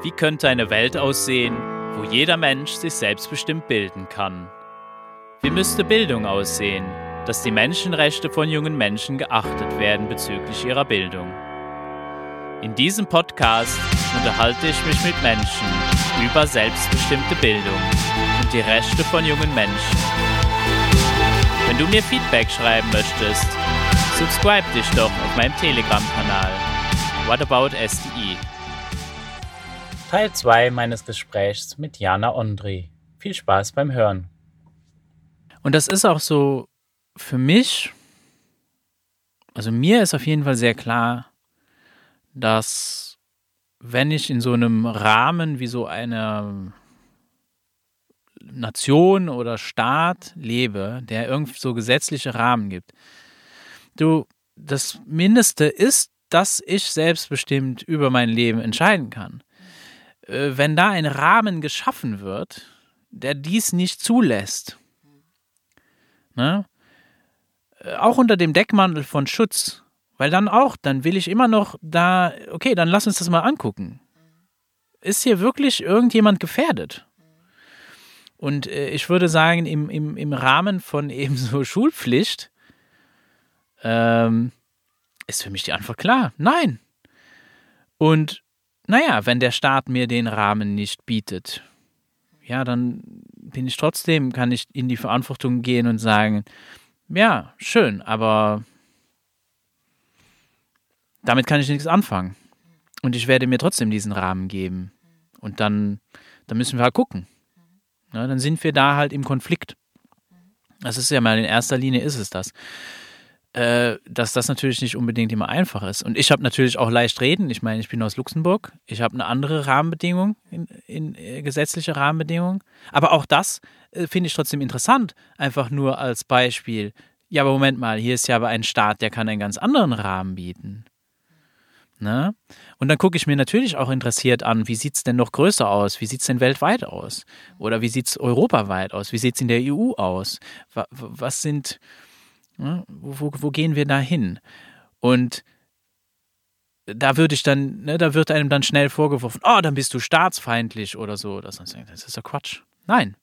Wie könnte eine Welt aussehen, wo jeder Mensch sich selbstbestimmt bilden kann? Wie müsste Bildung aussehen, dass die Menschenrechte von jungen Menschen geachtet werden bezüglich ihrer Bildung? In diesem Podcast unterhalte ich mich mit Menschen über selbstbestimmte Bildung und die Rechte von jungen Menschen. Wenn du mir Feedback schreiben möchtest, subscribe dich doch auf meinem Telegram-Kanal. What about SDE? Teil 2 meines Gesprächs mit Jana Ondri. Viel Spaß beim Hören. Und das ist auch so für mich, also mir ist auf jeden Fall sehr klar, dass wenn ich in so einem Rahmen wie so einer Nation oder Staat lebe, der irgendwie so gesetzliche Rahmen gibt, du, das Mindeste ist, dass ich selbstbestimmt über mein Leben entscheiden kann. Äh, wenn da ein Rahmen geschaffen wird, der dies nicht zulässt, ne? Äh, auch unter dem Deckmantel von Schutz, weil dann auch, dann will ich immer noch da, okay, dann lass uns das mal angucken. Ist hier wirklich irgendjemand gefährdet? Und äh, ich würde sagen, im, im, im Rahmen von eben so Schulpflicht ähm, ist für mich die Antwort klar, nein. Und naja, wenn der Staat mir den Rahmen nicht bietet, ja, dann bin ich trotzdem, kann ich in die Verantwortung gehen und sagen, ja, schön, aber damit kann ich nichts anfangen. Und ich werde mir trotzdem diesen Rahmen geben. Und dann, dann müssen wir halt gucken. Ja, dann sind wir da halt im Konflikt. Das ist ja mal in erster Linie ist es das dass das natürlich nicht unbedingt immer einfach ist. Und ich habe natürlich auch leicht reden. Ich meine, ich bin aus Luxemburg. Ich habe eine andere Rahmenbedingung, in, in äh, gesetzliche Rahmenbedingungen. Aber auch das äh, finde ich trotzdem interessant. Einfach nur als Beispiel. Ja, aber Moment mal, hier ist ja aber ein Staat, der kann einen ganz anderen Rahmen bieten. Ne? Und dann gucke ich mir natürlich auch interessiert an, wie sieht es denn noch größer aus? Wie sieht es denn weltweit aus? Oder wie sieht es europaweit aus? Wie sieht es in der EU aus? Was sind, Ne? Wo, wo, gehen wir da hin? Und da würde ich dann, ne, da wird einem dann schnell vorgeworfen, oh, dann bist du staatsfeindlich oder so. Das ist ja Quatsch. Nein,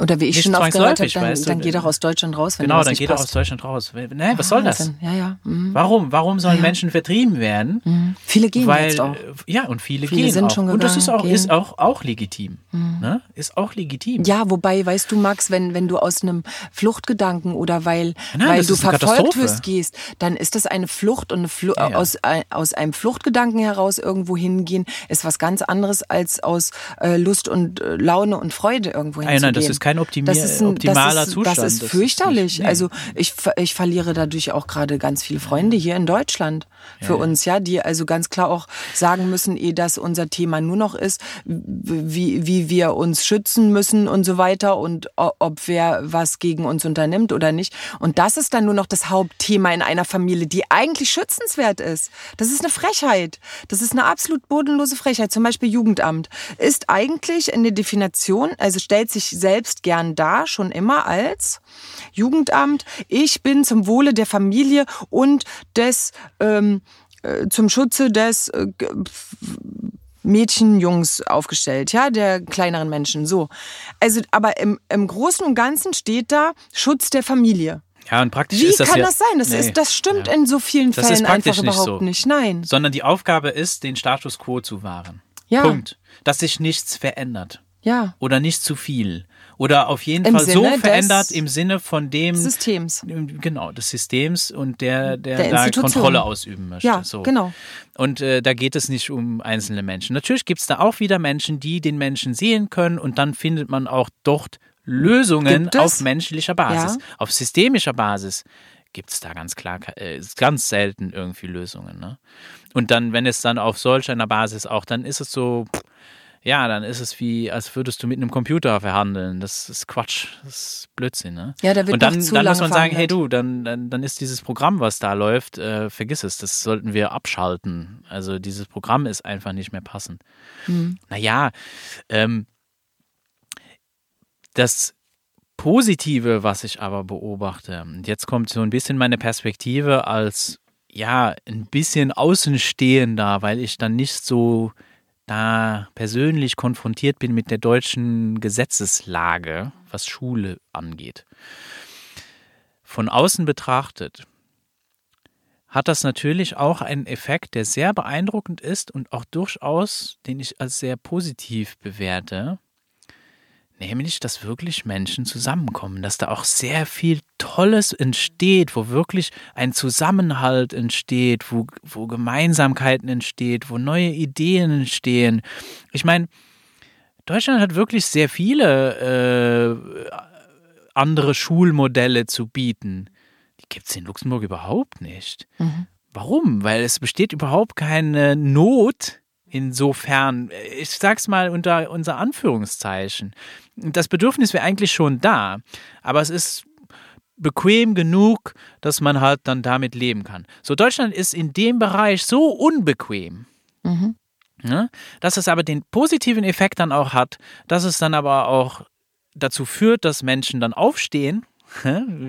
oder wie ich Nicht schon oft gehört habe, dann, weißt du, dann geh doch aus Deutschland raus. Wenn genau, dann geh doch aus Deutschland raus. Ne, was soll das? Ja, ja. Mhm. Warum? Warum sollen ja, Menschen vertrieben werden? Mhm. Viele gehen Weil, jetzt auch. Ja, und viele, viele gehen sind auch. Schon gegangen, und das ist auch, ist auch, auch legitim. Mhm. Ne? Ist auch legitim. Ja, wobei, weißt du, Max, wenn, wenn du aus einem Fluchtgedanken oder weil, Nein, weil du verfolgt wirst gehst, dann ist das eine Flucht und eine Fl ja, ja. Aus, aus einem Fluchtgedanken heraus irgendwo hingehen, ist was ganz anderes als aus äh, Lust und äh, Laune und Freude irgendwo hinzugehen. Nein, das ist kein Optimier das ist ein, optimaler das ist, Zustand. Das ist fürchterlich. Nee. Also ich, ich verliere dadurch auch gerade ganz viele Freunde hier in Deutschland für ja, uns, ja, die also ganz klar auch sagen müssen, eh, dass unser Thema nur noch ist, wie, wie wir uns schützen müssen und so weiter und ob wer was gegen uns unternimmt oder nicht. Und das ist dann nur noch das Hauptthema in einer Familie, die eigentlich schützenswert ist. Das ist eine Frechheit. Das ist eine absolut bodenlose Frechheit. Zum Beispiel Jugendamt ist eigentlich in der Definition, also stellt sich selbst gern dar, schon immer als Jugendamt. Ich bin zum Wohle der Familie und des ähm, äh, zum Schutze des äh, Mädchen, Jungs aufgestellt, ja, der kleineren Menschen, so. Also, aber im, im Großen und Ganzen steht da Schutz der Familie. Ja, und praktisch Wie ist das kann ja, das sein? Das, nee, ist, das stimmt ja. in so vielen das Fällen einfach überhaupt nicht, so. nicht. Nein. Sondern die Aufgabe ist, den Status quo zu wahren. Ja. Punkt. Dass sich nichts verändert. Ja. Oder nicht zu viel. Oder auf jeden Im Fall Sinne so verändert im Sinne von dem Systems. Genau, des Systems und der, der, der da Kontrolle ausüben möchte. Ja, so. genau. Und äh, da geht es nicht um einzelne Menschen. Natürlich gibt es da auch wieder Menschen, die den Menschen sehen können und dann findet man auch dort Lösungen auf menschlicher Basis, ja. auf systemischer Basis gibt es da ganz klar, äh, ganz selten irgendwie Lösungen. Ne? Und dann, wenn es dann auf solch einer Basis auch, dann ist es so, ja, dann ist es wie, als würdest du mit einem Computer verhandeln. Das ist Quatsch, das ist Blödsinn. Ne? Ja, da wird Und dann, zu dann muss man sagen, hey du, dann, dann, dann ist dieses Programm, was da läuft, äh, vergiss es, das sollten wir abschalten. Also dieses Programm ist einfach nicht mehr passend. Mhm. Naja, ähm, das Positive, was ich aber beobachte, und jetzt kommt so ein bisschen meine Perspektive als ja, ein bisschen Außenstehender, weil ich dann nicht so da persönlich konfrontiert bin mit der deutschen Gesetzeslage, was Schule angeht. Von außen betrachtet hat das natürlich auch einen Effekt, der sehr beeindruckend ist und auch durchaus, den ich als sehr positiv bewerte, nämlich, dass wirklich Menschen zusammenkommen, dass da auch sehr viel Tolles entsteht, wo wirklich ein Zusammenhalt entsteht, wo, wo Gemeinsamkeiten entsteht, wo neue Ideen entstehen. Ich meine, Deutschland hat wirklich sehr viele äh, andere Schulmodelle zu bieten gibt es in Luxemburg überhaupt nicht. Mhm. Warum? Weil es besteht überhaupt keine Not insofern, ich sag's mal unter unser Anführungszeichen. Das Bedürfnis wäre eigentlich schon da, aber es ist bequem genug, dass man halt dann damit leben kann. So, Deutschland ist in dem Bereich so unbequem. Mhm. Ja, dass es aber den positiven Effekt dann auch hat, dass es dann aber auch dazu führt, dass Menschen dann aufstehen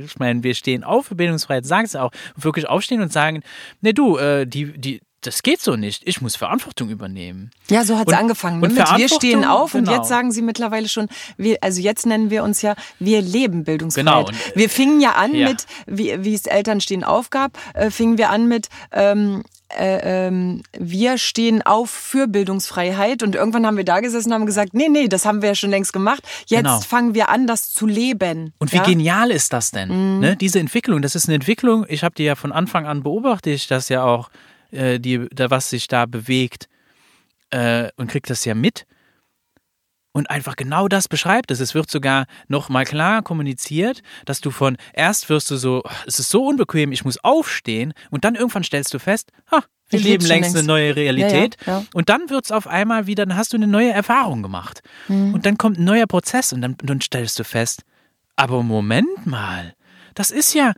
ich meine, wir stehen auf für Bildungsfreiheit, sagen es auch, wirklich aufstehen und sagen, ne du, äh, die, die, das geht so nicht. Ich muss Verantwortung übernehmen. Ja, so hat es angefangen. Ne? Und mit wir stehen auf genau. und jetzt sagen sie mittlerweile schon, wir, also jetzt nennen wir uns ja, wir leben Bildungsfreiheit. Genau. Und, wir fingen ja an ja. mit, wie, wie es Elternstehen aufgab, äh, fingen wir an mit, ähm, äh, ähm, wir stehen auf für Bildungsfreiheit und irgendwann haben wir da gesessen und haben gesagt, nee, nee, das haben wir ja schon längst gemacht. Jetzt genau. fangen wir an, das zu leben. Und wie ja? genial ist das denn? Mhm. Ne? Diese Entwicklung, das ist eine Entwicklung, ich habe die ja von Anfang an beobachtet, dass ja auch äh, die, da, was sich da bewegt äh, und kriegt das ja mit. Und einfach genau das beschreibt es. Es wird sogar noch mal klar kommuniziert, dass du von erst wirst du so, es ist so unbequem, ich muss aufstehen und dann irgendwann stellst du fest, ha, wir ich leben längst eine neue Realität. Ja, ja, ja. Und dann wird es auf einmal wieder, dann hast du eine neue Erfahrung gemacht. Mhm. Und dann kommt ein neuer Prozess und dann, dann stellst du fest, aber Moment mal, das ist ja,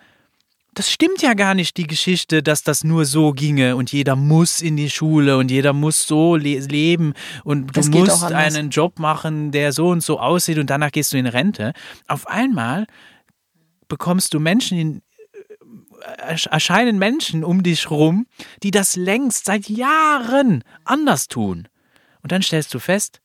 das stimmt ja gar nicht, die Geschichte, dass das nur so ginge und jeder muss in die Schule und jeder muss so le leben und du musst einen Job machen, der so und so aussieht und danach gehst du in Rente. Auf einmal bekommst du Menschen in, äh, erscheinen Menschen um dich rum, die das längst seit Jahren anders tun. Und dann stellst du fest,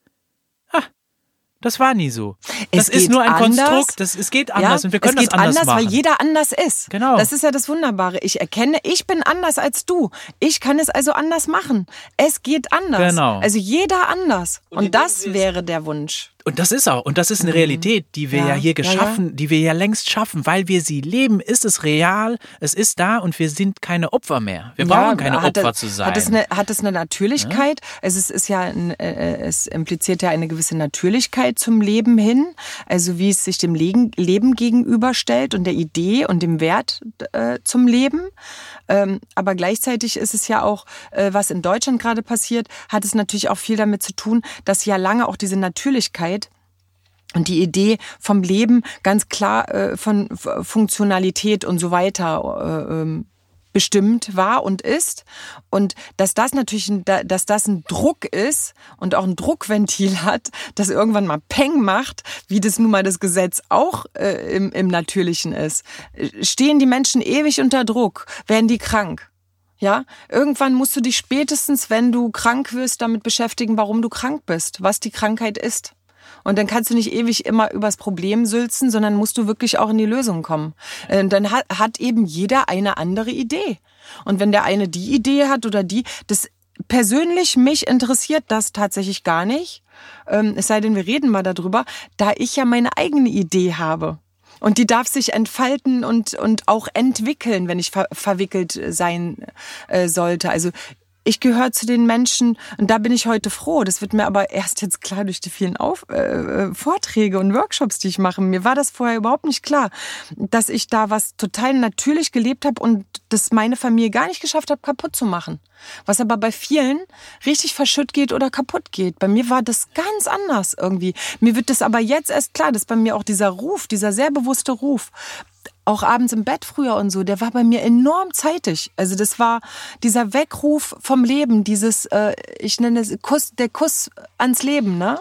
das war nie so. Es das ist nur ein anders. Konstrukt. Das, es geht anders ja, und wir können es geht das anders, anders machen. weil jeder anders ist. Genau. Das ist ja das Wunderbare. Ich erkenne, ich bin anders als du. Ich kann es also anders machen. Es geht anders. Genau. Also jeder anders. Und, und das wäre der Wunsch. Und das ist auch, und das ist eine mhm. Realität, die wir ja, ja hier geschaffen, ja, ja. die wir ja längst schaffen, weil wir sie leben, ist es real, es ist da und wir sind keine Opfer mehr. Wir brauchen keine Opfer das, zu sein. Hat es eine, hat es eine Natürlichkeit? Es ist, ist ja, ein, äh, es impliziert ja eine gewisse Natürlichkeit zum Leben hin, also wie es sich dem Leben, Leben gegenüberstellt und der Idee und dem Wert äh, zum Leben. Ähm, aber gleichzeitig ist es ja auch, äh, was in Deutschland gerade passiert, hat es natürlich auch viel damit zu tun, dass ja lange auch diese Natürlichkeit und die Idee vom Leben ganz klar äh, von Funktionalität und so weiter äh, ähm, bestimmt war und ist und dass das natürlich ein, dass das ein Druck ist und auch ein Druckventil hat, das irgendwann mal Peng macht, wie das nun mal das Gesetz auch äh, im, im Natürlichen ist. Stehen die Menschen ewig unter Druck, werden die krank. Ja, irgendwann musst du dich spätestens, wenn du krank wirst, damit beschäftigen, warum du krank bist, was die Krankheit ist. Und dann kannst du nicht ewig immer übers Problem sülzen, sondern musst du wirklich auch in die Lösung kommen. Und äh, dann hat, hat eben jeder eine andere Idee. Und wenn der eine die Idee hat oder die, das persönlich mich interessiert das tatsächlich gar nicht. Ähm, es sei denn, wir reden mal darüber, da ich ja meine eigene Idee habe. Und die darf sich entfalten und, und auch entwickeln, wenn ich ver verwickelt sein äh, sollte. Also ich gehöre zu den Menschen und da bin ich heute froh. Das wird mir aber erst jetzt klar durch die vielen Auf äh, äh, Vorträge und Workshops, die ich mache. Mir war das vorher überhaupt nicht klar, dass ich da was total natürlich gelebt habe und das meine Familie gar nicht geschafft habe, kaputt zu machen. Was aber bei vielen richtig verschütt geht oder kaputt geht. Bei mir war das ganz anders irgendwie. Mir wird das aber jetzt erst klar, dass bei mir auch dieser Ruf, dieser sehr bewusste Ruf, auch abends im Bett früher und so, der war bei mir enorm zeitig. Also das war dieser Weckruf vom Leben, dieses, äh, ich nenne es Kuss, der Kuss ans Leben, ne?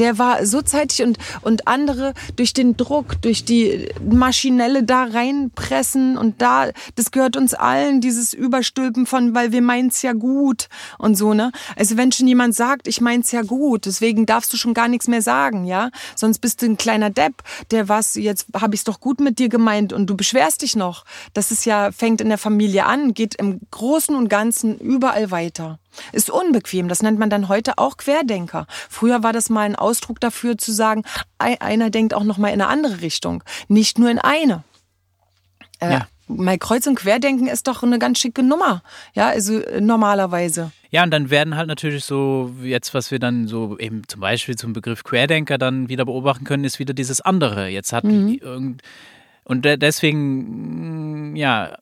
Der war so zeitig und, und andere durch den Druck, durch die Maschinelle da reinpressen und da, das gehört uns allen, dieses Überstülpen von, weil wir meinen's ja gut und so, ne? Also wenn schon jemand sagt, ich mein's ja gut, deswegen darfst du schon gar nichts mehr sagen, ja? Sonst bist du ein kleiner Depp, der was, jetzt habe ich's doch gut mit dir gemeint und du beschwerst dich noch. Das ist ja, fängt in der Familie an, geht im Großen und Ganzen überall weiter. Ist unbequem. Das nennt man dann heute auch Querdenker. Früher war das mal ein Ausdruck dafür zu sagen, einer denkt auch noch mal in eine andere Richtung, nicht nur in eine. Äh, ja. Mal Kreuz und Querdenken ist doch eine ganz schicke Nummer. Ja, also äh, normalerweise. Ja, und dann werden halt natürlich so, jetzt, was wir dann so eben zum Beispiel zum Begriff Querdenker dann wieder beobachten können, ist wieder dieses andere. Jetzt hat mhm. irgend, und deswegen, ja,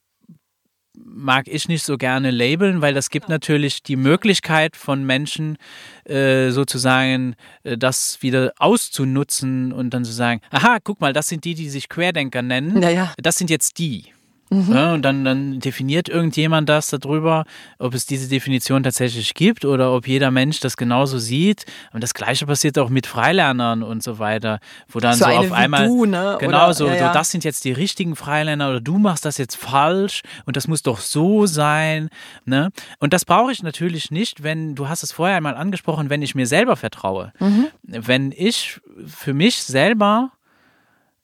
mag ich nicht so gerne labeln, weil das gibt natürlich die Möglichkeit von Menschen äh, sozusagen äh, das wieder auszunutzen und dann zu sagen, aha, guck mal, das sind die, die sich Querdenker nennen. Ja, ja. Das sind jetzt die. Mhm. Ja, und dann, dann definiert irgendjemand das darüber, ob es diese Definition tatsächlich gibt oder ob jeder Mensch das genauso sieht. Und das Gleiche passiert auch mit Freilernern und so weiter, wo dann so, so auf einmal du, ne? genau oder, so, ja, ja. so, das sind jetzt die richtigen Freilerner oder du machst das jetzt falsch und das muss doch so sein. Ne? Und das brauche ich natürlich nicht, wenn du hast es vorher einmal angesprochen, wenn ich mir selber vertraue. Mhm. Wenn ich für mich selber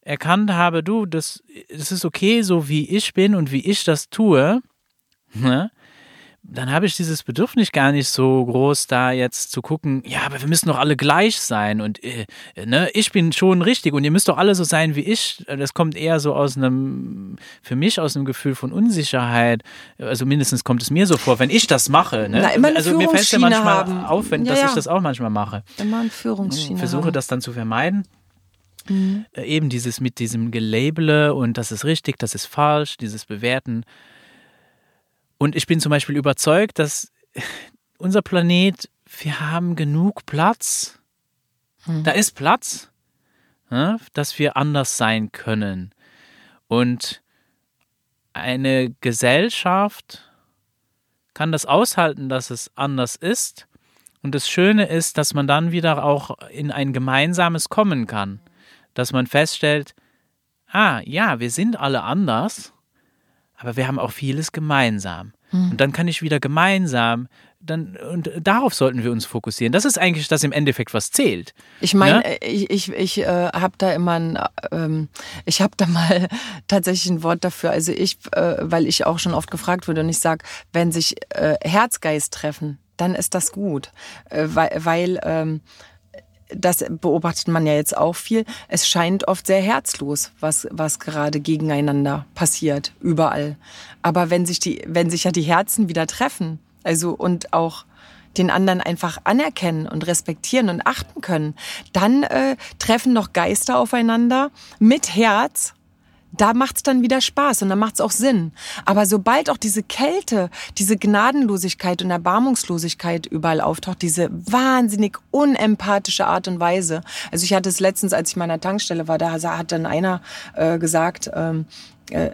erkannt habe, du, das, das ist okay, so wie ich bin und wie ich das tue, ne? dann habe ich dieses Bedürfnis gar nicht so groß, da jetzt zu gucken, ja, aber wir müssen doch alle gleich sein und äh, ne, ich bin schon richtig und ihr müsst doch alle so sein wie ich. Das kommt eher so aus einem, für mich aus einem Gefühl von Unsicherheit. Also mindestens kommt es mir so vor, wenn ich das mache. Ne? Na, immer eine also mir fällt es ja manchmal haben. auf, wenn, ja, dass ja. ich das auch manchmal mache. Immer eine Führungsschiene. Ich versuche das dann zu vermeiden. Mhm. Äh, eben dieses mit diesem Gelabele und das ist richtig, das ist falsch, dieses Bewerten. Und ich bin zum Beispiel überzeugt, dass unser Planet, wir haben genug Platz. Mhm. Da ist Platz, ja, dass wir anders sein können. Und eine Gesellschaft kann das aushalten, dass es anders ist. Und das Schöne ist, dass man dann wieder auch in ein gemeinsames kommen kann dass man feststellt, ah ja, wir sind alle anders, aber wir haben auch vieles gemeinsam. Mhm. Und dann kann ich wieder gemeinsam, dann, und darauf sollten wir uns fokussieren. Das ist eigentlich das im Endeffekt, was zählt. Ich meine, ja? ich, ich, ich äh, habe da immer ein, ähm, ich habe da mal tatsächlich ein Wort dafür. Also ich, äh, weil ich auch schon oft gefragt wurde und ich sage, wenn sich äh, Herzgeist treffen, dann ist das gut. Äh, weil, weil ähm, das beobachtet man ja jetzt auch viel, es scheint oft sehr herzlos, was, was gerade gegeneinander passiert, überall. Aber wenn sich die, wenn sich ja die Herzen wieder treffen, also und auch den anderen einfach anerkennen und respektieren und achten können, dann äh, treffen noch Geister aufeinander mit Herz da macht's dann wieder Spaß und dann macht's auch Sinn. Aber sobald auch diese Kälte, diese Gnadenlosigkeit und Erbarmungslosigkeit überall auftaucht, diese wahnsinnig unempathische Art und Weise. Also ich hatte es letztens, als ich meiner Tankstelle war, da hat dann einer äh, gesagt, ähm, äh, äh,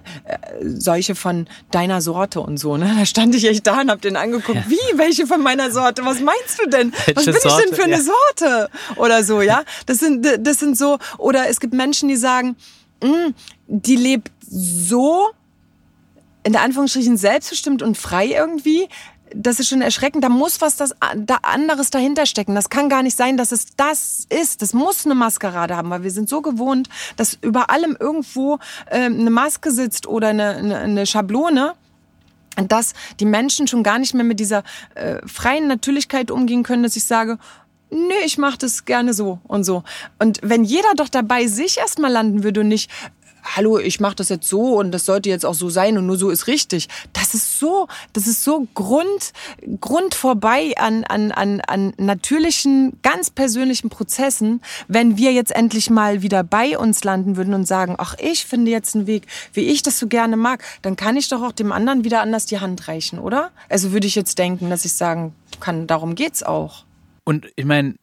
solche von deiner Sorte und so. Ne? Da stand ich echt da und hab den angeguckt. Ja. Wie? Welche von meiner Sorte? Was meinst du denn? Welche Was bin Sorte? ich denn für eine ja. Sorte? Oder so, ja? Das sind, das sind so, oder es gibt Menschen, die sagen, Mm, die lebt so in der Anführungsstrichen selbstbestimmt und frei irgendwie. Das ist schon erschreckend. Da muss was das, da anderes dahinter stecken. Das kann gar nicht sein, dass es das ist. Das muss eine Maskerade haben, weil wir sind so gewohnt, dass über allem irgendwo äh, eine Maske sitzt oder eine, eine, eine Schablone dass die Menschen schon gar nicht mehr mit dieser äh, freien Natürlichkeit umgehen können, dass ich sage, nö, ich mache das gerne so und so. Und wenn jeder doch dabei sich erstmal landen würde und nicht, hallo, ich mache das jetzt so und das sollte jetzt auch so sein und nur so ist richtig. Das ist so, das ist so Grund, Grund vorbei an, an, an, an natürlichen, ganz persönlichen Prozessen, wenn wir jetzt endlich mal wieder bei uns landen würden und sagen, ach, ich finde jetzt einen Weg, wie ich das so gerne mag, dann kann ich doch auch dem anderen wieder anders die Hand reichen, oder? Also würde ich jetzt denken, dass ich sagen kann, darum geht's auch. Und ich meine,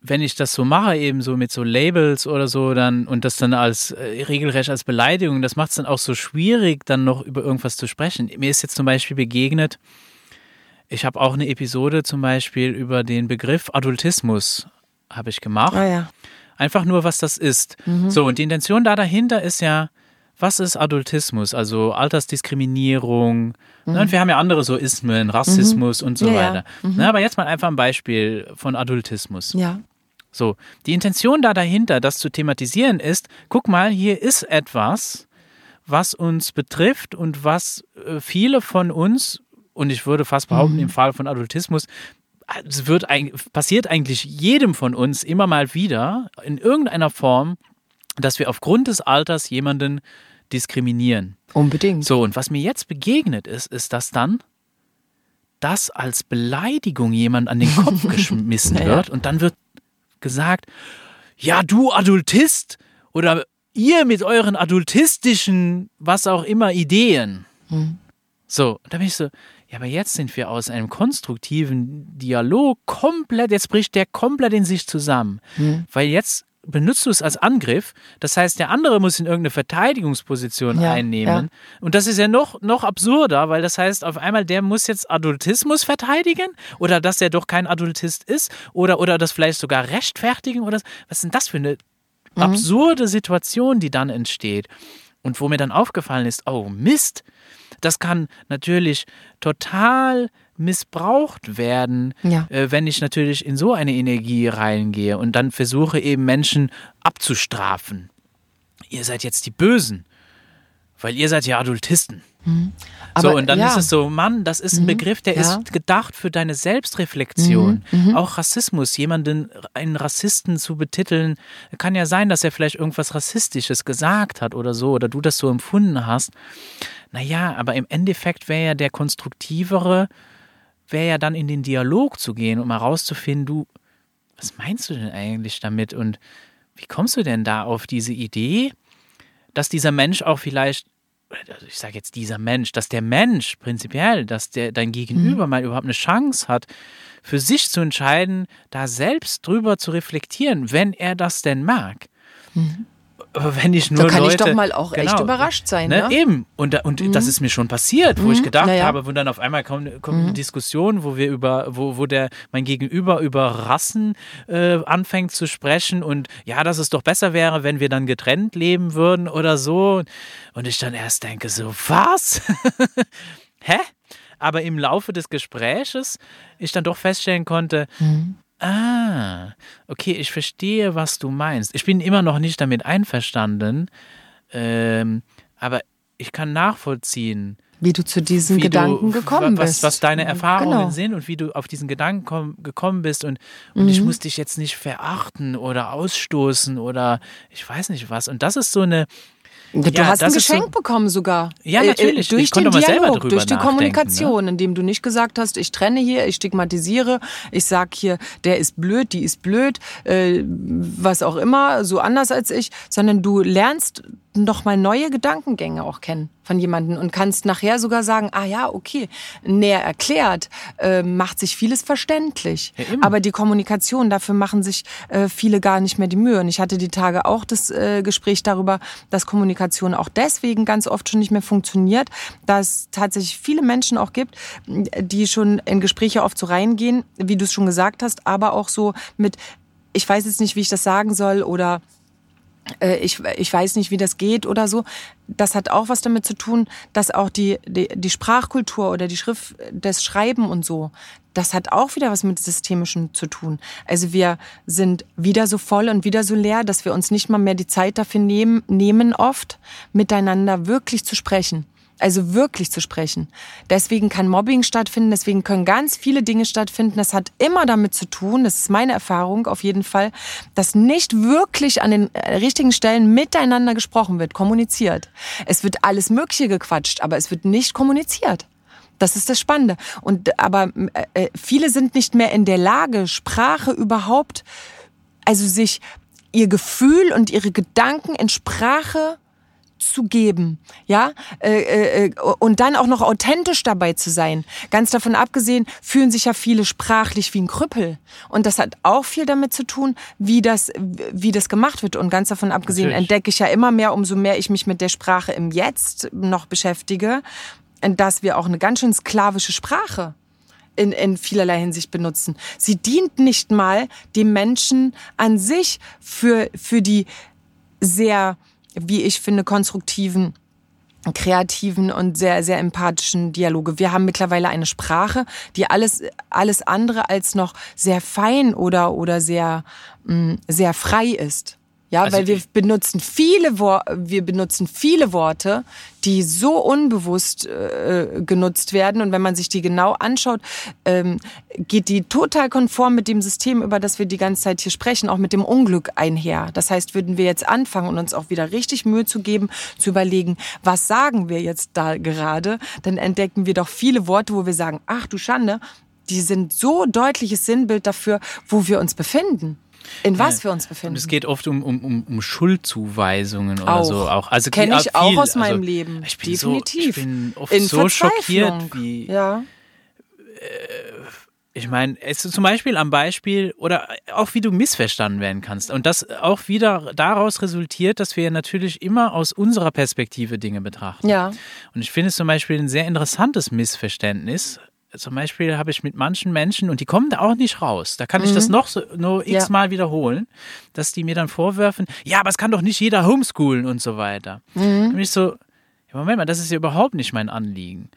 wenn ich das so mache, eben so mit so Labels oder so, dann und das dann als äh, regelrecht als Beleidigung, das macht es dann auch so schwierig, dann noch über irgendwas zu sprechen. Mir ist jetzt zum Beispiel begegnet, ich habe auch eine Episode zum Beispiel über den Begriff Adultismus habe ich gemacht. Ah, ja. Einfach nur, was das ist. Mhm. So, und die Intention da dahinter ist ja, was ist Adultismus? Also Altersdiskriminierung. Ne, mhm. Ne? wir haben ja andere so Ismen, Rassismus mhm. und so ja, weiter. Ja. Mhm. Ne, aber jetzt mal einfach ein Beispiel von Adultismus. Ja. So, die Intention da dahinter, das zu thematisieren, ist, guck mal, hier ist etwas, was uns betrifft und was äh, viele von uns, und ich würde fast behaupten, mhm. im Fall von Adultismus, es wird, passiert eigentlich jedem von uns immer mal wieder in irgendeiner Form, dass wir aufgrund des Alters jemanden diskriminieren. Unbedingt. So, und was mir jetzt begegnet ist, ist, dass dann das als Beleidigung jemand an den Kopf geschmissen wird und dann wird gesagt, ja, du Adultist oder ihr mit euren adultistischen, was auch immer, Ideen. Mhm. So, da bin ich so, ja, aber jetzt sind wir aus einem konstruktiven Dialog komplett, jetzt bricht der komplett in sich zusammen. Mhm. Weil jetzt benutzt du es als Angriff. Das heißt, der andere muss in irgendeine Verteidigungsposition ja, einnehmen. Ja. Und das ist ja noch, noch absurder, weil das heißt, auf einmal, der muss jetzt Adultismus verteidigen oder dass er doch kein Adultist ist oder, oder das vielleicht sogar rechtfertigen oder was ist denn das für eine mhm. absurde Situation, die dann entsteht? Und wo mir dann aufgefallen ist, oh Mist, das kann natürlich total missbraucht werden, ja. äh, wenn ich natürlich in so eine Energie reingehe und dann versuche eben Menschen abzustrafen. Ihr seid jetzt die Bösen, weil ihr seid ja Adultisten. Mhm. Aber, so, und dann ja. ist es so, Mann, das ist ein mhm. Begriff, der ja. ist gedacht für deine Selbstreflexion. Mhm. mhm. Auch Rassismus, jemanden, einen Rassisten zu betiteln, kann ja sein, dass er vielleicht irgendwas Rassistisches gesagt hat oder so, oder du das so empfunden hast. Naja, aber im Endeffekt wäre ja der konstruktivere, wäre ja dann in den Dialog zu gehen, um herauszufinden, du, was meinst du denn eigentlich damit und wie kommst du denn da auf diese Idee, dass dieser Mensch auch vielleicht, also ich sage jetzt dieser Mensch, dass der Mensch prinzipiell, dass der dein Gegenüber mhm. mal überhaupt eine Chance hat, für sich zu entscheiden, da selbst drüber zu reflektieren, wenn er das denn mag. Mhm wenn ich nur da kann Leute, ich doch mal auch genau, echt überrascht sein. Ne? ne? Eben. Und, und mhm. das ist mir schon passiert, wo mhm. ich gedacht naja. habe, wo dann auf einmal kommt, kommt mhm. eine Diskussion, wo wir über, wo, wo der mein Gegenüber über Rassen äh, anfängt zu sprechen und ja, dass es doch besser wäre, wenn wir dann getrennt leben würden oder so. Und ich dann erst denke, so, was? Hä? Aber im Laufe des Gespräches ich dann doch feststellen konnte, mhm. Ah, okay, ich verstehe, was du meinst. Ich bin immer noch nicht damit einverstanden, ähm, aber ich kann nachvollziehen, wie du zu diesen Gedanken du, gekommen was, bist. Was deine Erfahrungen genau. sind und wie du auf diesen Gedanken komm, gekommen bist. Und, und mhm. ich muss dich jetzt nicht verachten oder ausstoßen oder ich weiß nicht was. Und das ist so eine, Du ja, hast ein Geschenk so, bekommen sogar. Ja, äh, natürlich. Äh, durch den Dialog, durch die Kommunikation, ne? indem du nicht gesagt hast, ich trenne hier, ich stigmatisiere, ich sag hier, der ist blöd, die ist blöd, äh, was auch immer, so anders als ich, sondern du lernst noch mal neue Gedankengänge auch kennen von jemandem und kannst nachher sogar sagen, ah ja, okay, näher erklärt, äh, macht sich vieles verständlich. Ja, Aber die Kommunikation, dafür machen sich äh, viele gar nicht mehr die Mühe. Und ich hatte die Tage auch das äh, Gespräch darüber, dass Kommunikation auch deswegen ganz oft schon nicht mehr funktioniert, dass tatsächlich viele Menschen auch gibt, die schon in Gespräche oft so reingehen, wie du es schon gesagt hast, aber auch so mit, ich weiß jetzt nicht, wie ich das sagen soll oder ich, ich weiß nicht, wie das geht oder so. Das hat auch was damit zu tun, dass auch die, die, die Sprachkultur oder die Schrift, das Schreiben und so, das hat auch wieder was mit Systemischem zu tun. Also wir sind wieder so voll und wieder so leer, dass wir uns nicht mal mehr die Zeit dafür nehmen, nehmen oft, miteinander wirklich zu sprechen. Also wirklich zu sprechen. Deswegen kann Mobbing stattfinden, deswegen können ganz viele Dinge stattfinden. Das hat immer damit zu tun, das ist meine Erfahrung auf jeden Fall, dass nicht wirklich an den äh, richtigen Stellen miteinander gesprochen wird, kommuniziert. Es wird alles Mögliche gequatscht, aber es wird nicht kommuniziert. Das ist das Spannende. Und aber äh, äh, viele sind nicht mehr in der Lage, Sprache überhaupt, also sich ihr Gefühl und ihre Gedanken in Sprache zu geben, ja, äh, äh, und dann auch noch authentisch dabei zu sein. Ganz davon abgesehen, fühlen sich ja viele sprachlich wie ein Krüppel. Und das hat auch viel damit zu tun, wie das, wie das gemacht wird. Und ganz davon abgesehen Natürlich. entdecke ich ja immer mehr, umso mehr ich mich mit der Sprache im Jetzt noch beschäftige, dass wir auch eine ganz schön sklavische Sprache in, in vielerlei Hinsicht benutzen. Sie dient nicht mal dem Menschen an sich für, für die sehr, wie ich finde, konstruktiven kreativen und sehr, sehr empathischen Dialoge. Wir haben mittlerweile eine Sprache, die alles, alles andere als noch sehr fein oder, oder sehr, mh, mm, sehr frei ist. Ja, also weil wir benutzen viele Wor wir benutzen viele Worte, die so unbewusst äh, genutzt werden und wenn man sich die genau anschaut, ähm, geht die total konform mit dem System, über das wir die ganze Zeit hier sprechen, auch mit dem Unglück einher. Das heißt, würden wir jetzt anfangen und uns auch wieder richtig Mühe zu geben, zu überlegen, was sagen wir jetzt da gerade, dann entdecken wir doch viele Worte, wo wir sagen, ach du Schande, die sind so deutliches Sinnbild dafür, wo wir uns befinden. In was wir uns befinden. Und es geht oft um, um, um Schuldzuweisungen oder auch. so. Auch. Also Kenne ich auch aus meinem also, Leben. Ich bin Definitiv. So, ich bin oft In so schockiert, wie. Ja. Äh, ich meine, es ist zum Beispiel am Beispiel oder auch wie du missverstanden werden kannst. Und das auch wieder daraus resultiert, dass wir natürlich immer aus unserer Perspektive Dinge betrachten. Ja. Und ich finde es zum Beispiel ein sehr interessantes Missverständnis, zum Beispiel habe ich mit manchen Menschen, und die kommen da auch nicht raus, da kann mhm. ich das mhm. noch so, nur x-mal ja. wiederholen, dass die mir dann vorwerfen, ja, aber es kann doch nicht jeder homeschoolen und so weiter. Mhm. Und ich so, ja, Moment mal, das ist ja überhaupt nicht mein Anliegen.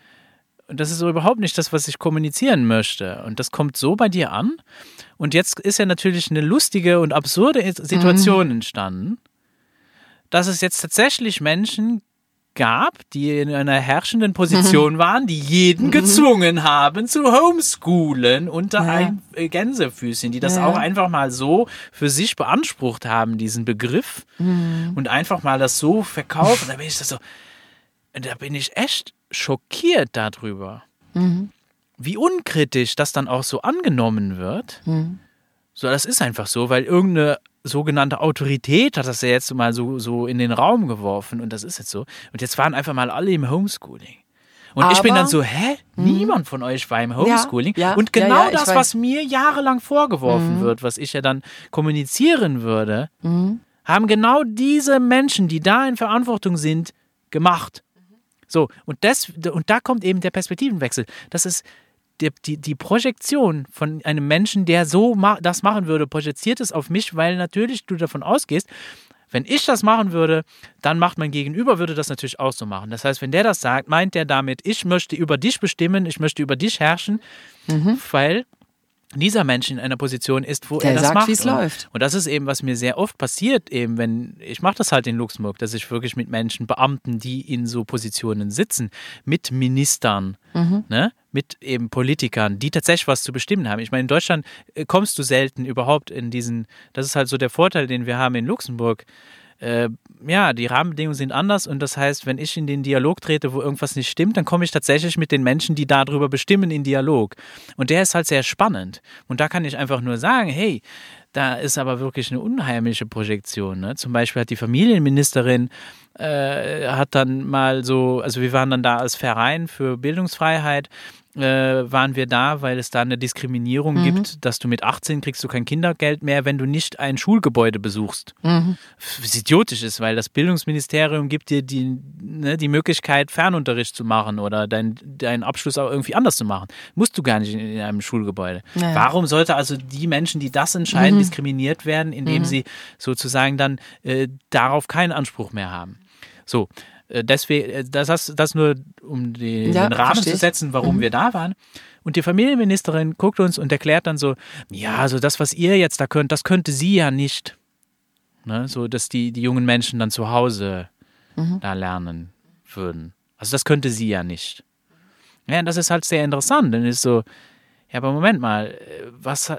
Und das ist so überhaupt nicht das, was ich kommunizieren möchte. Und das kommt so bei dir an. Und jetzt ist ja natürlich eine lustige und absurde Situation mhm. entstanden, dass es jetzt tatsächlich Menschen gab, die in einer herrschenden Position mhm. waren, die jeden mhm. gezwungen haben zu homeschoolen unter ja. ein Gänsefüßchen, die das ja. auch einfach mal so für sich beansprucht haben, diesen Begriff mhm. und einfach mal das so verkaufen. Da bin ich das so, da bin ich echt schockiert darüber, mhm. wie unkritisch das dann auch so angenommen wird. Mhm. So, das ist einfach so, weil irgendeine sogenannte Autorität hat das ja jetzt mal so, so in den Raum geworfen und das ist jetzt so. Und jetzt waren einfach mal alle im Homeschooling. Und Aber, ich bin dann so, hä? Mh. Niemand von euch war im Homeschooling. Ja, ja, und genau ja, das, was mir jahrelang vorgeworfen mhm. wird, was ich ja dann kommunizieren würde, mhm. haben genau diese Menschen, die da in Verantwortung sind, gemacht. So, und, das, und da kommt eben der Perspektivenwechsel. Das ist, die, die, die Projektion von einem Menschen, der so ma das machen würde, projiziert es auf mich, weil natürlich du davon ausgehst, wenn ich das machen würde, dann macht mein Gegenüber würde das natürlich auch so machen. Das heißt, wenn der das sagt, meint der damit, ich möchte über dich bestimmen, ich möchte über dich herrschen, mhm. weil dieser Mensch in einer Position ist, wo Der er das sagt, macht. Wie es läuft. Und das ist eben, was mir sehr oft passiert, eben wenn, ich mache das halt in Luxemburg, dass ich wirklich mit Menschen, Beamten, die in so Positionen sitzen, mit Ministern, mhm. ne, mit eben Politikern, die tatsächlich was zu bestimmen haben. Ich meine, in Deutschland äh, kommst du selten überhaupt in diesen, das ist halt so der Vorteil, den wir haben in Luxemburg äh, ja, die Rahmenbedingungen sind anders und das heißt, wenn ich in den Dialog trete, wo irgendwas nicht stimmt, dann komme ich tatsächlich mit den Menschen, die darüber bestimmen, in Dialog. Und der ist halt sehr spannend. Und da kann ich einfach nur sagen, hey, da ist aber wirklich eine unheimliche Projektion. Ne? Zum Beispiel hat die Familienministerin äh, hat dann mal so, also wir waren dann da als Verein für Bildungsfreiheit äh, waren wir da, weil es da eine Diskriminierung mhm. gibt, dass du mit 18 kriegst du kein Kindergeld mehr, wenn du nicht ein Schulgebäude besuchst. Mhm. Was idiotisch ist, weil das Bildungsministerium gibt dir die, ne, die Möglichkeit, Fernunterricht zu machen oder deinen dein Abschluss auch irgendwie anders zu machen. Musst du gar nicht in, in einem Schulgebäude. Naja. Warum sollte also die Menschen, die das entscheiden, mhm. diskriminiert werden, indem mhm. sie sozusagen dann äh, darauf keinen Anspruch mehr haben? So, deswegen, äh, das, das, das nur, um die, ja, den Rahmen zu setzen, warum mhm. wir da waren. Und die Familienministerin guckt uns und erklärt dann so, ja, also das, was ihr jetzt da könnt, das könnte sie ja nicht. Ne? So, dass die, die jungen Menschen dann zu Hause mhm. da lernen würden. Also das könnte sie ja nicht. Ja, das ist halt sehr interessant. Dann ist so, ja, aber Moment mal, äh, was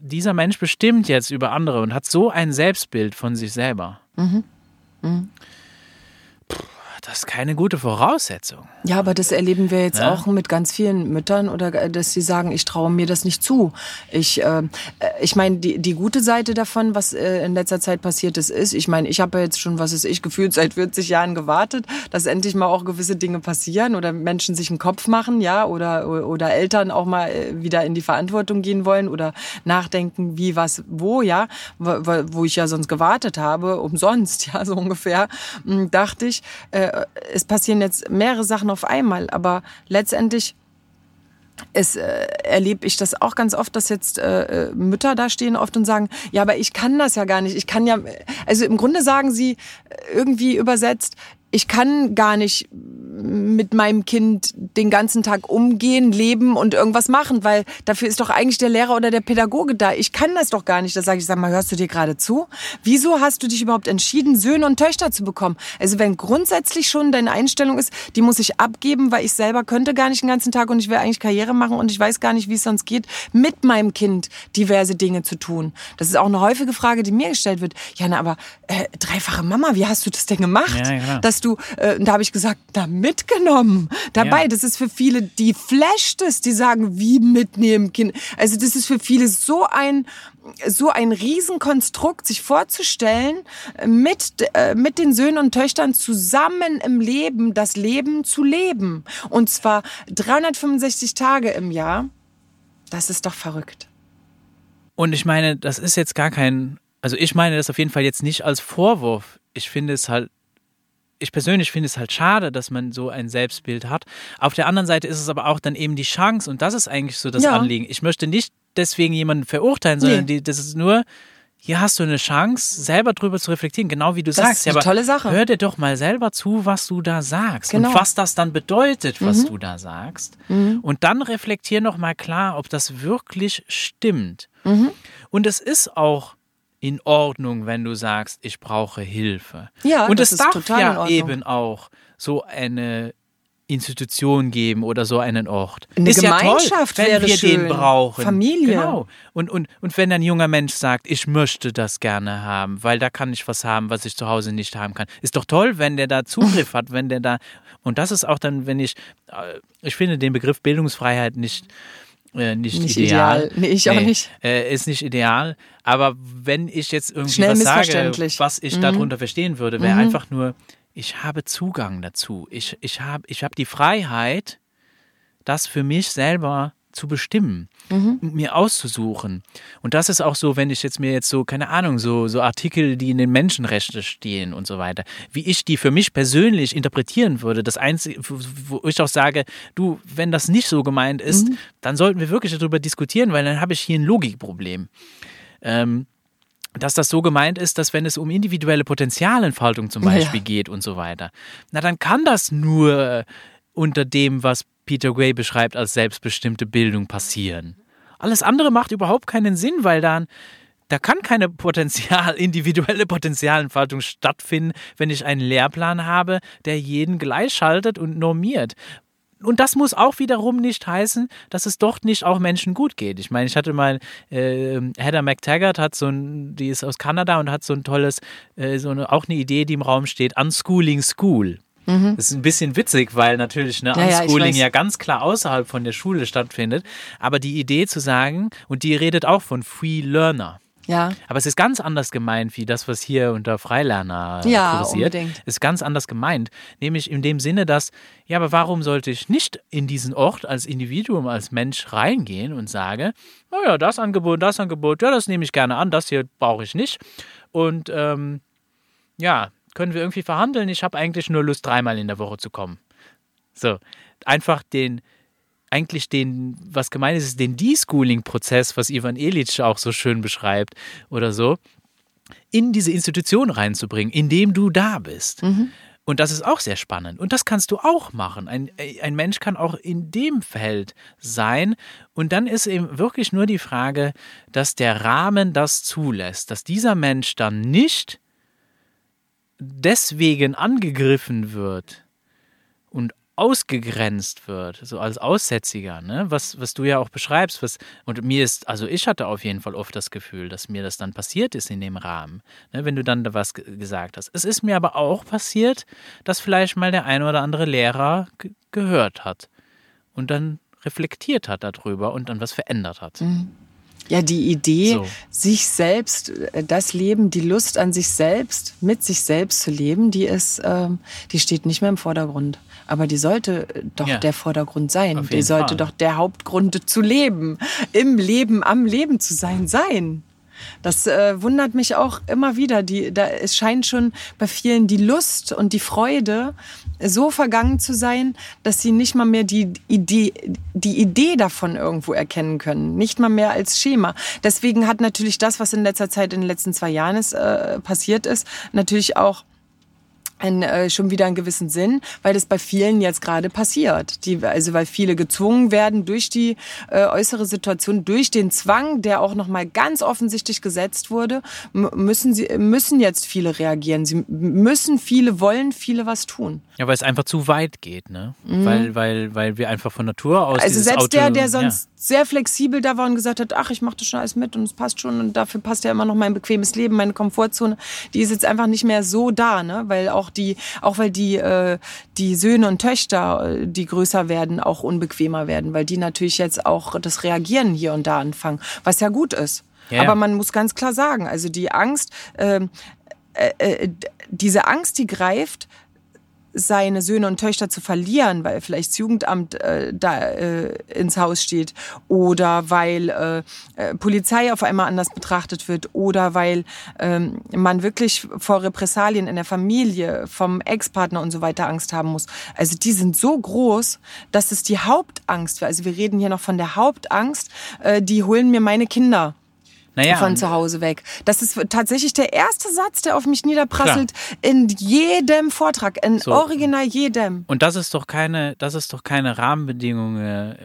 dieser Mensch bestimmt jetzt über andere und hat so ein Selbstbild von sich selber. Mhm. Mhm das ist keine gute Voraussetzung. Ja, aber das erleben wir jetzt ja? auch mit ganz vielen Müttern oder dass sie sagen, ich traue mir das nicht zu. Ich, äh, ich meine, die, die gute Seite davon, was äh, in letzter Zeit passiert ist, ist, ich meine, ich habe ja jetzt schon, was ist ich, gefühlt seit 40 Jahren gewartet, dass endlich mal auch gewisse Dinge passieren oder Menschen sich einen Kopf machen, ja, oder, oder Eltern auch mal äh, wieder in die Verantwortung gehen wollen oder nachdenken, wie, was, wo, ja, wo, wo ich ja sonst gewartet habe, umsonst, ja, so ungefähr, hm, dachte ich, äh, es passieren jetzt mehrere Sachen auf einmal, aber letztendlich es äh, erlebe ich das auch ganz oft, dass jetzt äh, äh, Mütter da stehen oft und sagen, ja, aber ich kann das ja gar nicht. Ich kann ja, also im Grunde sagen sie irgendwie übersetzt, ich kann gar nicht mit meinem Kind den ganzen Tag umgehen, leben und irgendwas machen, weil dafür ist doch eigentlich der Lehrer oder der Pädagoge da. Ich kann das doch gar nicht. Da sage ich, sag mal, hörst du dir gerade zu? Wieso hast du dich überhaupt entschieden, Söhne und Töchter zu bekommen? Also wenn grundsätzlich schon deine Einstellung ist, die muss ich abgeben, weil ich selber könnte gar nicht den ganzen Tag und ich will eigentlich Karriere machen und ich weiß gar nicht, wie es sonst geht, mit meinem Kind diverse Dinge zu tun. Das ist auch eine häufige Frage, die mir gestellt wird. Jana, aber äh, dreifache Mama, wie hast du das denn gemacht? Ja, ja. Dass du, äh, da habe ich gesagt, na mitgenommen, dabei. Ja. Das ist für viele, die flasht es, die sagen, wie mitnehmen Kind. Also das ist für viele so ein so ein Riesenkonstrukt sich vorzustellen, mit, äh, mit den Söhnen und Töchtern zusammen im Leben das Leben zu leben. Und zwar 365 Tage im Jahr. Das ist doch verrückt. Und ich meine, das ist jetzt gar kein, also ich meine das auf jeden Fall jetzt nicht als Vorwurf. Ich finde es halt ich persönlich finde es halt schade, dass man so ein Selbstbild hat. Auf der anderen Seite ist es aber auch dann eben die Chance und das ist eigentlich so das ja. Anliegen. Ich möchte nicht deswegen jemanden verurteilen, sondern nee. die, das ist nur, hier hast du eine Chance, selber drüber zu reflektieren, genau wie du das sagst. Ist eine ja, tolle Sache. Hör dir doch mal selber zu, was du da sagst genau. und was das dann bedeutet, was mhm. du da sagst. Mhm. Und dann reflektier noch mal klar, ob das wirklich stimmt. Mhm. Und es ist auch in Ordnung, wenn du sagst, ich brauche Hilfe. Ja, und es darf ja eben auch so eine Institution geben oder so einen Ort. Eine ist Gemeinschaft ja toll, wenn wir schön. den brauchen. Familie. Genau. Und, und, und wenn ein junger Mensch sagt, ich möchte das gerne haben, weil da kann ich was haben, was ich zu Hause nicht haben kann. Ist doch toll, wenn der da Zugriff hat, wenn der da. Und das ist auch dann, wenn ich, äh, ich finde den Begriff Bildungsfreiheit nicht äh, nicht, nicht, ideal. ideal. Nee, ich nee, auch nicht. Äh, ist nicht ideal. Aber wenn ich jetzt irgendwie Schnell was sage, was ich mhm. darunter verstehen würde, wäre mhm. einfach nur, ich habe Zugang dazu. Ich, ich habe ich hab die Freiheit, das für mich selber zu bestimmen, mhm. mir auszusuchen. Und das ist auch so, wenn ich jetzt mir jetzt so, keine Ahnung, so, so Artikel, die in den Menschenrechten stehen und so weiter, wie ich die für mich persönlich interpretieren würde. Das Einzige, wo ich auch sage, du, wenn das nicht so gemeint ist, mhm. dann sollten wir wirklich darüber diskutieren, weil dann habe ich hier ein Logikproblem. Ähm, dass das so gemeint ist, dass wenn es um individuelle Potenzialentfaltung zum Beispiel ja. geht und so weiter, na dann kann das nur unter dem, was Peter Gray beschreibt als selbstbestimmte Bildung passieren. Alles andere macht überhaupt keinen Sinn, weil dann da kann keine Potenzial, individuelle Potenzialentfaltung stattfinden, wenn ich einen Lehrplan habe, der jeden gleichschaltet und normiert. Und das muss auch wiederum nicht heißen, dass es doch nicht auch Menschen gut geht. Ich meine, ich hatte mal, äh, Heather McTaggart hat so ein, die ist aus Kanada und hat so ein tolles, äh, so eine, auch eine Idee, die im Raum steht, Unschooling School. Mhm. Das ist ein bisschen witzig, weil natürlich ne, ja, Unschooling ja, ja, ganz klar außerhalb von der Schule stattfindet. Aber die Idee zu sagen, und die redet auch von Free Learner. Ja. Aber es ist ganz anders gemeint, wie das, was hier unter Freilerner ja, kursiert. Unbedingt. Ist ganz anders gemeint. Nämlich in dem Sinne, dass, ja, aber warum sollte ich nicht in diesen Ort als Individuum, als Mensch reingehen und sage, oh ja, das Angebot, das Angebot, ja, das nehme ich gerne an, das hier brauche ich nicht. Und ähm, ja, können wir irgendwie verhandeln? Ich habe eigentlich nur Lust, dreimal in der Woche zu kommen. So, einfach den, eigentlich den, was gemeint ist, ist den Deschooling-Prozess, was Ivan Elic auch so schön beschreibt oder so, in diese Institution reinzubringen, indem du da bist. Mhm. Und das ist auch sehr spannend. Und das kannst du auch machen. Ein, ein Mensch kann auch in dem Feld sein. Und dann ist eben wirklich nur die Frage, dass der Rahmen das zulässt, dass dieser Mensch dann nicht deswegen angegriffen wird und ausgegrenzt wird, so als Aussätziger, ne? was, was du ja auch beschreibst. Was, und mir ist, also ich hatte auf jeden Fall oft das Gefühl, dass mir das dann passiert ist in dem Rahmen, ne? wenn du dann da was gesagt hast. Es ist mir aber auch passiert, dass vielleicht mal der ein oder andere Lehrer gehört hat und dann reflektiert hat darüber und dann was verändert hat. Mhm. Ja, die Idee, so. sich selbst, äh, das Leben, die Lust an sich selbst, mit sich selbst zu leben, die ist, ähm, die steht nicht mehr im Vordergrund. Aber die sollte doch ja. der Vordergrund sein. Die sollte Fall. doch der Hauptgrund zu leben, im Leben, am Leben zu sein, sein. Das äh, wundert mich auch immer wieder. Die, da, es scheint schon bei vielen die Lust und die Freude so vergangen zu sein, dass sie nicht mal mehr die Idee, die Idee davon irgendwo erkennen können. Nicht mal mehr als Schema. Deswegen hat natürlich das, was in letzter Zeit, in den letzten zwei Jahren ist, äh, passiert ist, natürlich auch ein, äh, schon wieder einen gewissen Sinn, weil das bei vielen jetzt gerade passiert. Die, also weil viele gezwungen werden durch die äh, äußere Situation, durch den Zwang, der auch nochmal ganz offensichtlich gesetzt wurde, müssen sie müssen jetzt viele reagieren. Sie müssen viele wollen viele was tun. Ja, weil es einfach zu weit geht, ne? Mhm. Weil, weil, weil wir einfach von Natur aus. Also selbst Auto, der, der sonst ja. Sehr flexibel da war und gesagt hat, ach, ich mache das schon alles mit und es passt schon und dafür passt ja immer noch mein bequemes Leben, meine Komfortzone, die ist jetzt einfach nicht mehr so da, ne? Weil auch die, auch weil die, äh, die Söhne und Töchter, äh, die größer werden, auch unbequemer werden, weil die natürlich jetzt auch das Reagieren hier und da anfangen, was ja gut ist. Ja, Aber man muss ganz klar sagen, also die Angst, ähm, äh, äh, diese Angst, die greift, seine Söhne und Töchter zu verlieren, weil vielleicht das Jugendamt äh, da äh, ins Haus steht oder weil äh, äh, Polizei auf einmal anders betrachtet wird oder weil ähm, man wirklich vor Repressalien in der Familie, vom Ex-Partner und so weiter Angst haben muss. Also die sind so groß, dass es die Hauptangst, also wir reden hier noch von der Hauptangst, äh, die holen mir meine Kinder naja, von zu Hause weg. Das ist tatsächlich der erste Satz, der auf mich niederprasselt klar. in jedem Vortrag, in so. original jedem. Und das ist doch keine, das ist doch keine Rahmenbedingung, äh,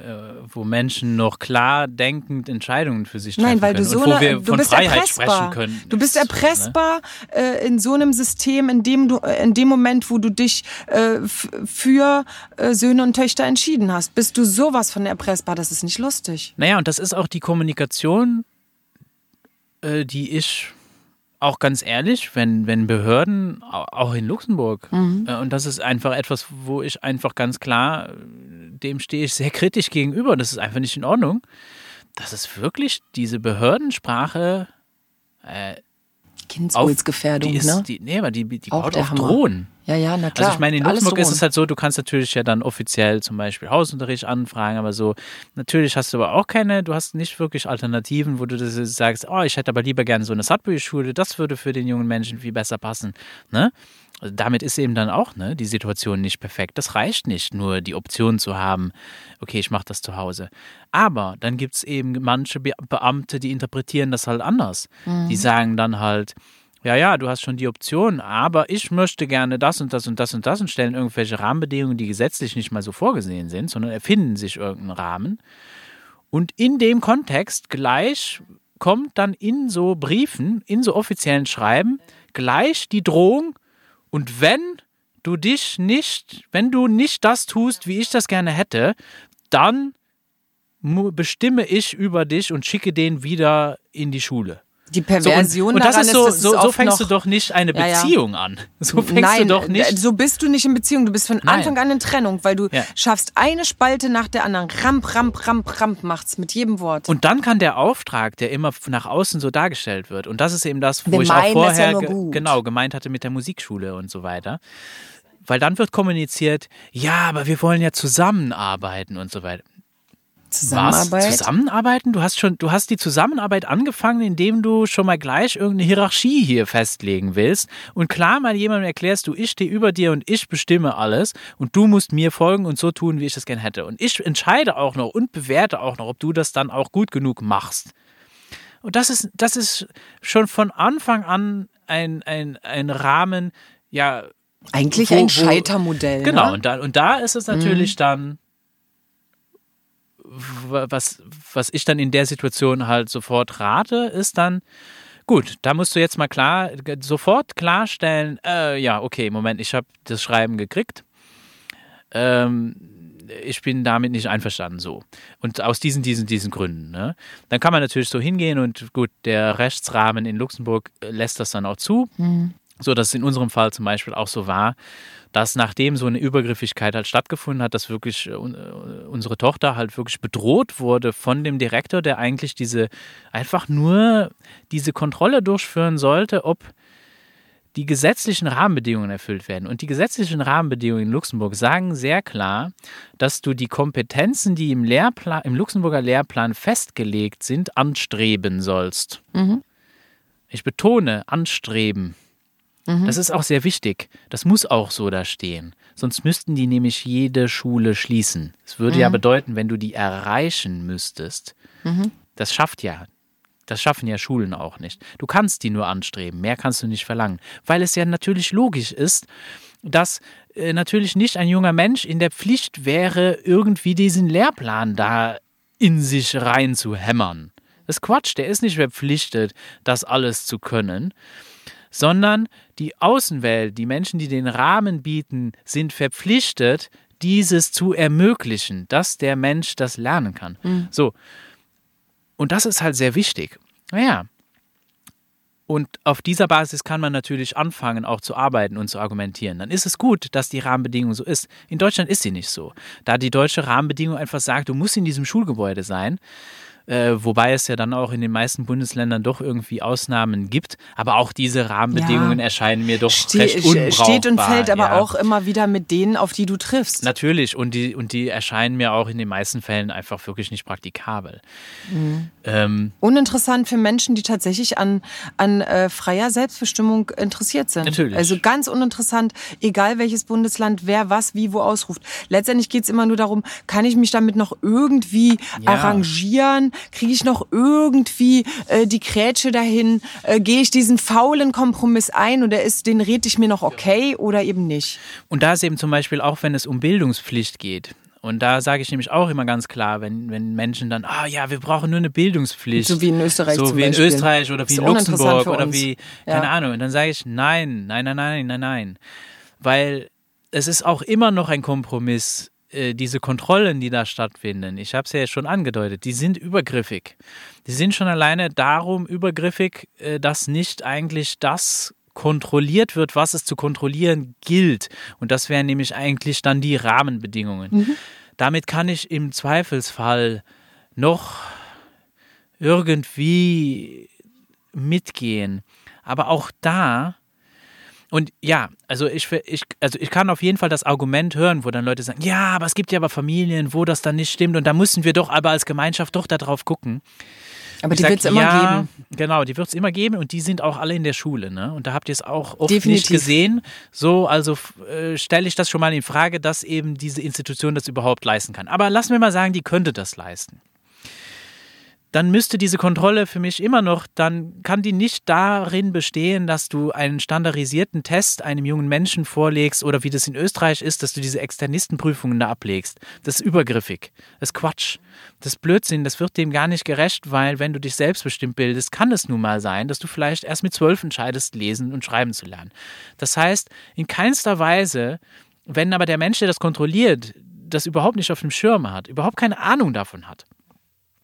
wo Menschen noch klar denkend Entscheidungen für sich treffen Nein, weil können. du so eine, wir du bist Freiheit erpressbar. Können, du bist erpressbar so, ne? äh, in so einem System, in dem du, in dem Moment, wo du dich äh, für äh, Söhne und Töchter entschieden hast, bist du sowas von erpressbar. Das ist nicht lustig. Naja, und das ist auch die Kommunikation äh, die ich auch ganz ehrlich, wenn, wenn Behörden, auch in Luxemburg, mhm. äh, und das ist einfach etwas, wo ich einfach ganz klar, dem stehe ich sehr kritisch gegenüber, das ist einfach nicht in Ordnung, dass es wirklich diese Behördensprache äh, Kindswohlsgefährdung, die ist, ne? Die, nee, aber die, die auch baut auf Hammer. Drohen. Ja, ja, na klar. Also ich meine, in Luxemburg ist es halt so, du kannst natürlich ja dann offiziell zum Beispiel Hausunterricht anfragen, aber so, natürlich hast du aber auch keine, du hast nicht wirklich Alternativen, wo du das sagst, oh, ich hätte aber lieber gerne so eine Sattbücher-Schule, das würde für den jungen Menschen viel besser passen. Ne? Also damit ist eben dann auch ne, die Situation nicht perfekt. Das reicht nicht, nur die Option zu haben, okay, ich mache das zu Hause. Aber dann gibt es eben manche Beamte, die interpretieren das halt anders. Mhm. Die sagen dann halt, ja, ja, du hast schon die Option, aber ich möchte gerne das und das und das und das und stellen irgendwelche Rahmenbedingungen, die gesetzlich nicht mal so vorgesehen sind, sondern erfinden sich irgendeinen Rahmen. Und in dem Kontext gleich kommt dann in so Briefen, in so offiziellen Schreiben, gleich die Drohung, und wenn du dich nicht, wenn du nicht das tust, wie ich das gerne hätte, dann bestimme ich über dich und schicke den wieder in die Schule. Die Perversion so, und, und das ist so, ist, so, so fängst du doch nicht eine Beziehung ja, ja. an. So fängst Nein, du doch nicht. So bist du nicht in Beziehung. Du bist von Nein. Anfang an in Trennung, weil du ja. schaffst eine Spalte nach der anderen. Ramp, ramp, ramp, ramp macht's mit jedem Wort. Und dann kann der Auftrag, der immer nach außen so dargestellt wird, und das ist eben das, wo Wir ich auch vorher ge genau gemeint hatte mit der Musikschule und so weiter. Weil dann wird kommuniziert, ja, aber wir wollen ja zusammenarbeiten und so weiter. Zusammenarbeit. Was? Zusammenarbeiten? Du hast schon, du hast die Zusammenarbeit angefangen, indem du schon mal gleich irgendeine Hierarchie hier festlegen willst und klar mal jemandem erklärst, du, ich stehe über dir und ich bestimme alles und du musst mir folgen und so tun, wie ich das gerne hätte. Und ich entscheide auch noch und bewerte auch noch, ob du das dann auch gut genug machst. Und das ist, das ist schon von Anfang an ein, ein, ein Rahmen, ja. Eigentlich wo, ein Scheitermodell. Genau, ne? und, da, und da ist es natürlich mhm. dann was, was ich dann in der Situation halt sofort rate, ist dann, gut, da musst du jetzt mal klar, sofort klarstellen, äh, ja, okay, Moment, ich habe das Schreiben gekriegt. Ähm, ich bin damit nicht einverstanden so. Und aus diesen, diesen, diesen Gründen. Ne? Dann kann man natürlich so hingehen und gut, der Rechtsrahmen in Luxemburg lässt das dann auch zu. Mhm. So dass es in unserem Fall zum Beispiel auch so war, dass nachdem so eine Übergriffigkeit halt stattgefunden hat, dass wirklich äh, äh, unsere Tochter halt wirklich bedroht wurde von dem Direktor, der eigentlich diese einfach nur diese Kontrolle durchführen sollte, ob die gesetzlichen Rahmenbedingungen erfüllt werden. Und die gesetzlichen Rahmenbedingungen in Luxemburg sagen sehr klar, dass du die Kompetenzen, die im, Lehrplan, im Luxemburger Lehrplan festgelegt sind, anstreben sollst. Mhm. Ich betone, anstreben. Mhm. Das ist auch sehr wichtig. Das muss auch so da stehen. Sonst müssten die nämlich jede Schule schließen. Das würde mhm. ja bedeuten, wenn du die erreichen müsstest. Mhm. Das schafft ja das schaffen ja Schulen auch nicht. Du kannst die nur anstreben, mehr kannst du nicht verlangen, weil es ja natürlich logisch ist, dass äh, natürlich nicht ein junger Mensch in der Pflicht wäre, irgendwie diesen Lehrplan da in sich rein zu hämmern. Das ist Quatsch, der ist nicht verpflichtet, das alles zu können, sondern die Außenwelt, die Menschen, die den Rahmen bieten, sind verpflichtet, dieses zu ermöglichen, dass der Mensch das lernen kann. Mhm. So, und das ist halt sehr wichtig. Naja. Und auf dieser Basis kann man natürlich anfangen, auch zu arbeiten und zu argumentieren. Dann ist es gut, dass die Rahmenbedingung so ist. In Deutschland ist sie nicht so. Da die deutsche Rahmenbedingung einfach sagt, du musst in diesem Schulgebäude sein, äh, wobei es ja dann auch in den meisten Bundesländern doch irgendwie Ausnahmen gibt. Aber auch diese Rahmenbedingungen ja. erscheinen mir doch Ste recht unbrauchbar. Steht und fällt aber ja. auch immer wieder mit denen, auf die du triffst. Natürlich und die, und die erscheinen mir auch in den meisten Fällen einfach wirklich nicht praktikabel. Mhm. Ähm, uninteressant für Menschen, die tatsächlich an, an äh, freier Selbstbestimmung interessiert sind. Natürlich. Also ganz uninteressant, egal welches Bundesland, wer was wie wo ausruft. Letztendlich geht es immer nur darum, kann ich mich damit noch irgendwie ja. arrangieren? Kriege ich noch irgendwie äh, die Krätsche dahin? Äh, Gehe ich diesen faulen Kompromiss ein oder ist den rede ich mir noch okay oder eben nicht? Und da ist eben zum Beispiel auch, wenn es um Bildungspflicht geht. Und da sage ich nämlich auch immer ganz klar, wenn, wenn Menschen dann, ah oh, ja, wir brauchen nur eine Bildungspflicht. So wie in Österreich. So wie in Österreich oder wie in Luxemburg oder wie, keine ja. Ahnung. Und dann sage ich, nein, nein, nein, nein, nein, nein. Weil es ist auch immer noch ein Kompromiss äh, diese Kontrollen, die da stattfinden, ich habe es ja schon angedeutet, die sind übergriffig. Die sind schon alleine darum übergriffig, äh, dass nicht eigentlich das kontrolliert wird, was es zu kontrollieren gilt. Und das wären nämlich eigentlich dann die Rahmenbedingungen. Mhm. Damit kann ich im Zweifelsfall noch irgendwie mitgehen. Aber auch da und ja, also ich, ich, also ich kann auf jeden Fall das Argument hören, wo dann Leute sagen, ja, aber es gibt ja aber Familien, wo das dann nicht stimmt und da müssen wir doch aber als Gemeinschaft doch darauf gucken. Aber ich die wird es immer ja, geben. Genau, die wird es immer geben und die sind auch alle in der Schule. Ne? Und da habt ihr es auch oft Definitiv. nicht gesehen. So, also äh, stelle ich das schon mal in Frage, dass eben diese Institution das überhaupt leisten kann. Aber lassen wir mal sagen, die könnte das leisten dann müsste diese Kontrolle für mich immer noch, dann kann die nicht darin bestehen, dass du einen standardisierten Test einem jungen Menschen vorlegst oder wie das in Österreich ist, dass du diese Externistenprüfungen da ablegst. Das ist übergriffig. Das ist Quatsch. Das ist Blödsinn. Das wird dem gar nicht gerecht, weil wenn du dich selbstbestimmt bildest, kann es nun mal sein, dass du vielleicht erst mit zwölf entscheidest, lesen und schreiben zu lernen. Das heißt, in keinster Weise, wenn aber der Mensch, der das kontrolliert, das überhaupt nicht auf dem Schirm hat, überhaupt keine Ahnung davon hat,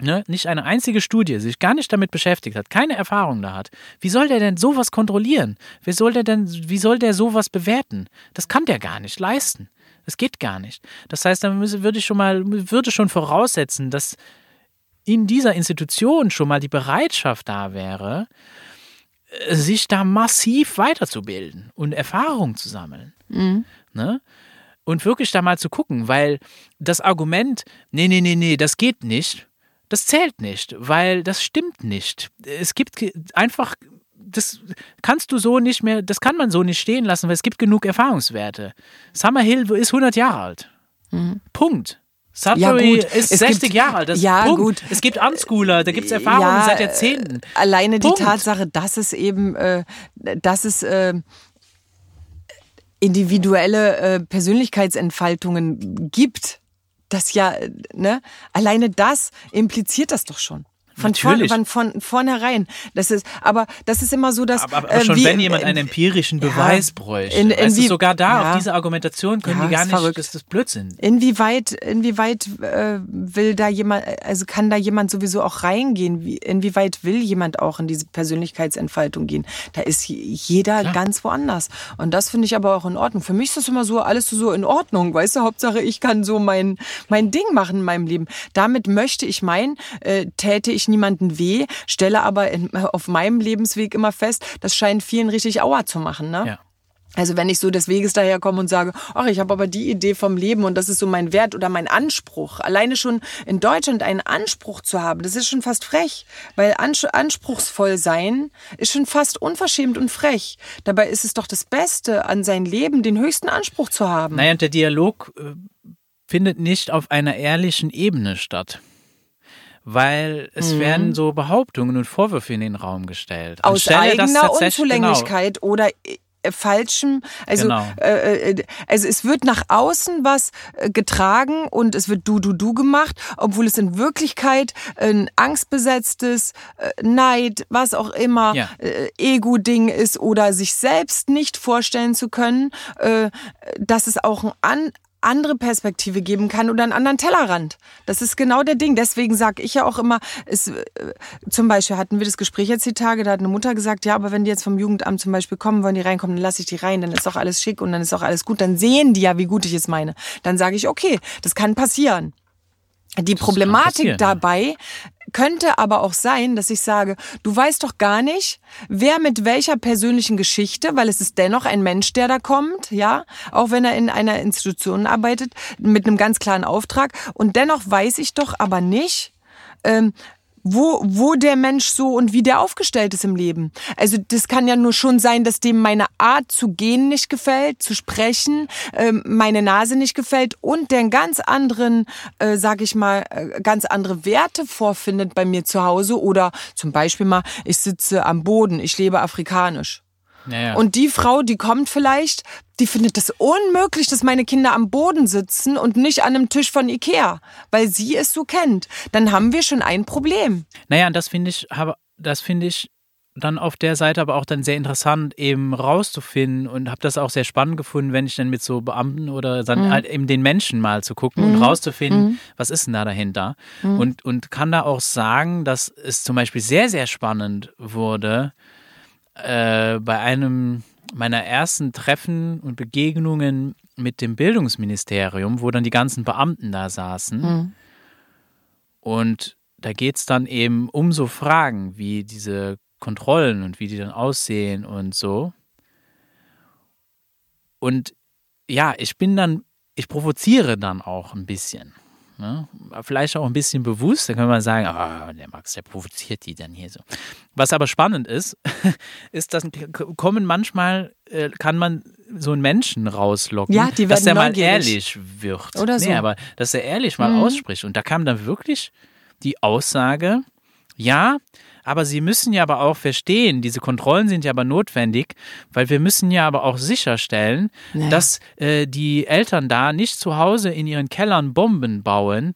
ne, nicht eine einzige Studie, sich gar nicht damit beschäftigt hat, keine Erfahrung da hat, wie soll der denn sowas kontrollieren? Wie soll der denn, wie soll der sowas bewerten? Das kann der gar nicht leisten. Das geht gar nicht. Das heißt, dann würde ich schon mal, würde schon voraussetzen, dass in dieser Institution schon mal die Bereitschaft da wäre, äh, sich da massiv weiterzubilden und Erfahrung zu sammeln. Mhm. Ne? Und wirklich da mal zu gucken, weil das Argument, nee, nee, nee, nee, das geht nicht, das zählt nicht, weil das stimmt nicht. Es gibt einfach, das kannst du so nicht mehr, das kann man so nicht stehen lassen, weil es gibt genug Erfahrungswerte. Summerhill ist 100 Jahre alt. Mhm. Punkt. Sudbury ja, ist es 60 gibt, Jahre alt. Das ja, Punkt. gut. Es gibt Unschooler, da gibt es Erfahrungen ja, seit Jahrzehnten. Alleine Punkt. die Tatsache, dass es eben, äh, dass es äh, individuelle äh, Persönlichkeitsentfaltungen gibt, das ja, ne, alleine das impliziert das doch schon. Von, vorn, von, von vornherein. Das ist, aber das ist immer so, dass. Aber, aber schon äh, wie, wenn jemand einen empirischen Beweis ja, bräuchte. in- du, inwie- sogar da, ja. auf diese Argumentation können Ja, die gar nicht, verrückt. das ist Blödsinn. Inwieweit, inwieweit äh, will da jemand, also kann da jemand sowieso auch reingehen? Wie, inwieweit will jemand auch in diese Persönlichkeitsentfaltung gehen? Da ist je- jeder Klar. ganz woanders. Und das finde ich aber auch in Ordnung. Für mich ist das immer so, alles so in Ordnung, weißt du? Hauptsache, ich kann so mein, mein Ding machen in meinem Leben. Damit möchte ich meinen, äh, täte ich niemanden weh, stelle aber in, auf meinem Lebensweg immer fest, das scheint vielen richtig Aua zu machen, ne? Ja. Also wenn ich so des Weges daherkomme und sage, ach, ich habe aber die Idee vom Leben und das ist so mein Wert oder mein Anspruch. Alleine schon in Deutschland einen Anspruch zu haben, das ist schon fast frech. Weil ans anspruchsvoll sein ist schon fast unverschämt und frech. Dabei ist es doch das Beste an sein Leben, den höchsten Anspruch zu haben. Naja, und der Dialog äh, findet nicht auf einer ehrlichen Ebene statt. Weil Mhm. es werden so Behauptungen und Vorwürfe in den Raum gestellt. Aus Anstelle, eigener tatsächlich- Unzulänglichkeit oder äh, falschem, also Genau. äh, äh, also es wird nach außen was äh, getragen und es wird du du du gemacht, obwohl es in Wirklichkeit ein angstbesetztes äh, Neid, was auch immer, Ja. äh, Ego-Ding ist oder sich selbst nicht vorstellen zu können, äh, dass es auch ein an andere Perspektive geben kann oder einen anderen Tellerrand. Das ist genau der Ding. Deswegen sage ich ja auch immer, es, äh, zum Beispiel hatten wir das Gespräch jetzt die Tage, da hat eine Mutter gesagt, ja, aber wenn die jetzt vom Jugendamt zum Beispiel kommen, wollen die reinkommen, dann lasse ich die rein, dann ist doch alles schick und dann ist doch alles gut. Dann sehen die ja, wie gut ich es meine. Dann sage ich, okay, das kann passieren. Die Problematik passieren, ja. dabei könnte aber auch sein, dass ich sage, du weißt doch gar nicht, wer mit welcher persönlichen Geschichte, weil es ist dennoch ein Mensch, der da kommt, ja, auch wenn er in einer Institution arbeitet, mit einem ganz klaren Auftrag. Und dennoch weiß ich doch aber nicht, ähm, wo, wo der Mensch so und wie der aufgestellt ist im Leben. Also das kann ja nur schon sein, dass dem meine Art zu gehen nicht gefällt, zu sprechen, ähm, meine Nase nicht gefällt und der einen ganz anderen, äh, sag ich mal, äh, ganz andere Werte vorfindet bei mir zu Hause oder zum Beispiel mal, ich sitze am Boden, ich lebe afrikanisch. Naja. Und die Frau, die kommt vielleicht, die findet das unmöglich, dass meine Kinder am Boden sitzen und nicht an einem Tisch von Ikea, weil sie es so kennt. Dann haben wir schon ein Problem. Naja, und das finde ich, das finde ich dann auf der Seite aber auch dann sehr interessant, eben rauszufinden und habe das auch sehr spannend gefunden, wenn ich dann mit so Beamten oder dann Mhm. halt eben den Menschen mal zu gucken und rauszufinden, was ist denn da dahinter. Mhm. Und, und kann da auch sagen, dass es zum Beispiel sehr, sehr spannend wurde, äh, bei einem meiner ersten Treffen und Begegnungen mit dem Bildungsministerium, wo dann die ganzen Beamten da saßen. Und da geht es dann eben um so Fragen wie diese Kontrollen und wie die dann aussehen und so. Und ja, ich bin dann, ich provoziere dann auch ein bisschen. Ne? Vielleicht auch ein bisschen bewusst, da kann man sagen, ah, der Max, der provoziert die dann hier so. Was aber spannend ist, ist, dass kommen manchmal, äh, kann man so einen Menschen rauslocken, Ja, dass der mal ehrlich wird. Oder so. Nee, aber dass er ehrlich mal Mhm. ausspricht. Und da kam dann wirklich die Aussage, ja, aber Sie müssen ja aber auch verstehen, diese Kontrollen sind ja aber notwendig, weil wir müssen ja aber auch sicherstellen, Nee. dass äh, die Eltern da nicht zu Hause in ihren Kellern Bomben bauen,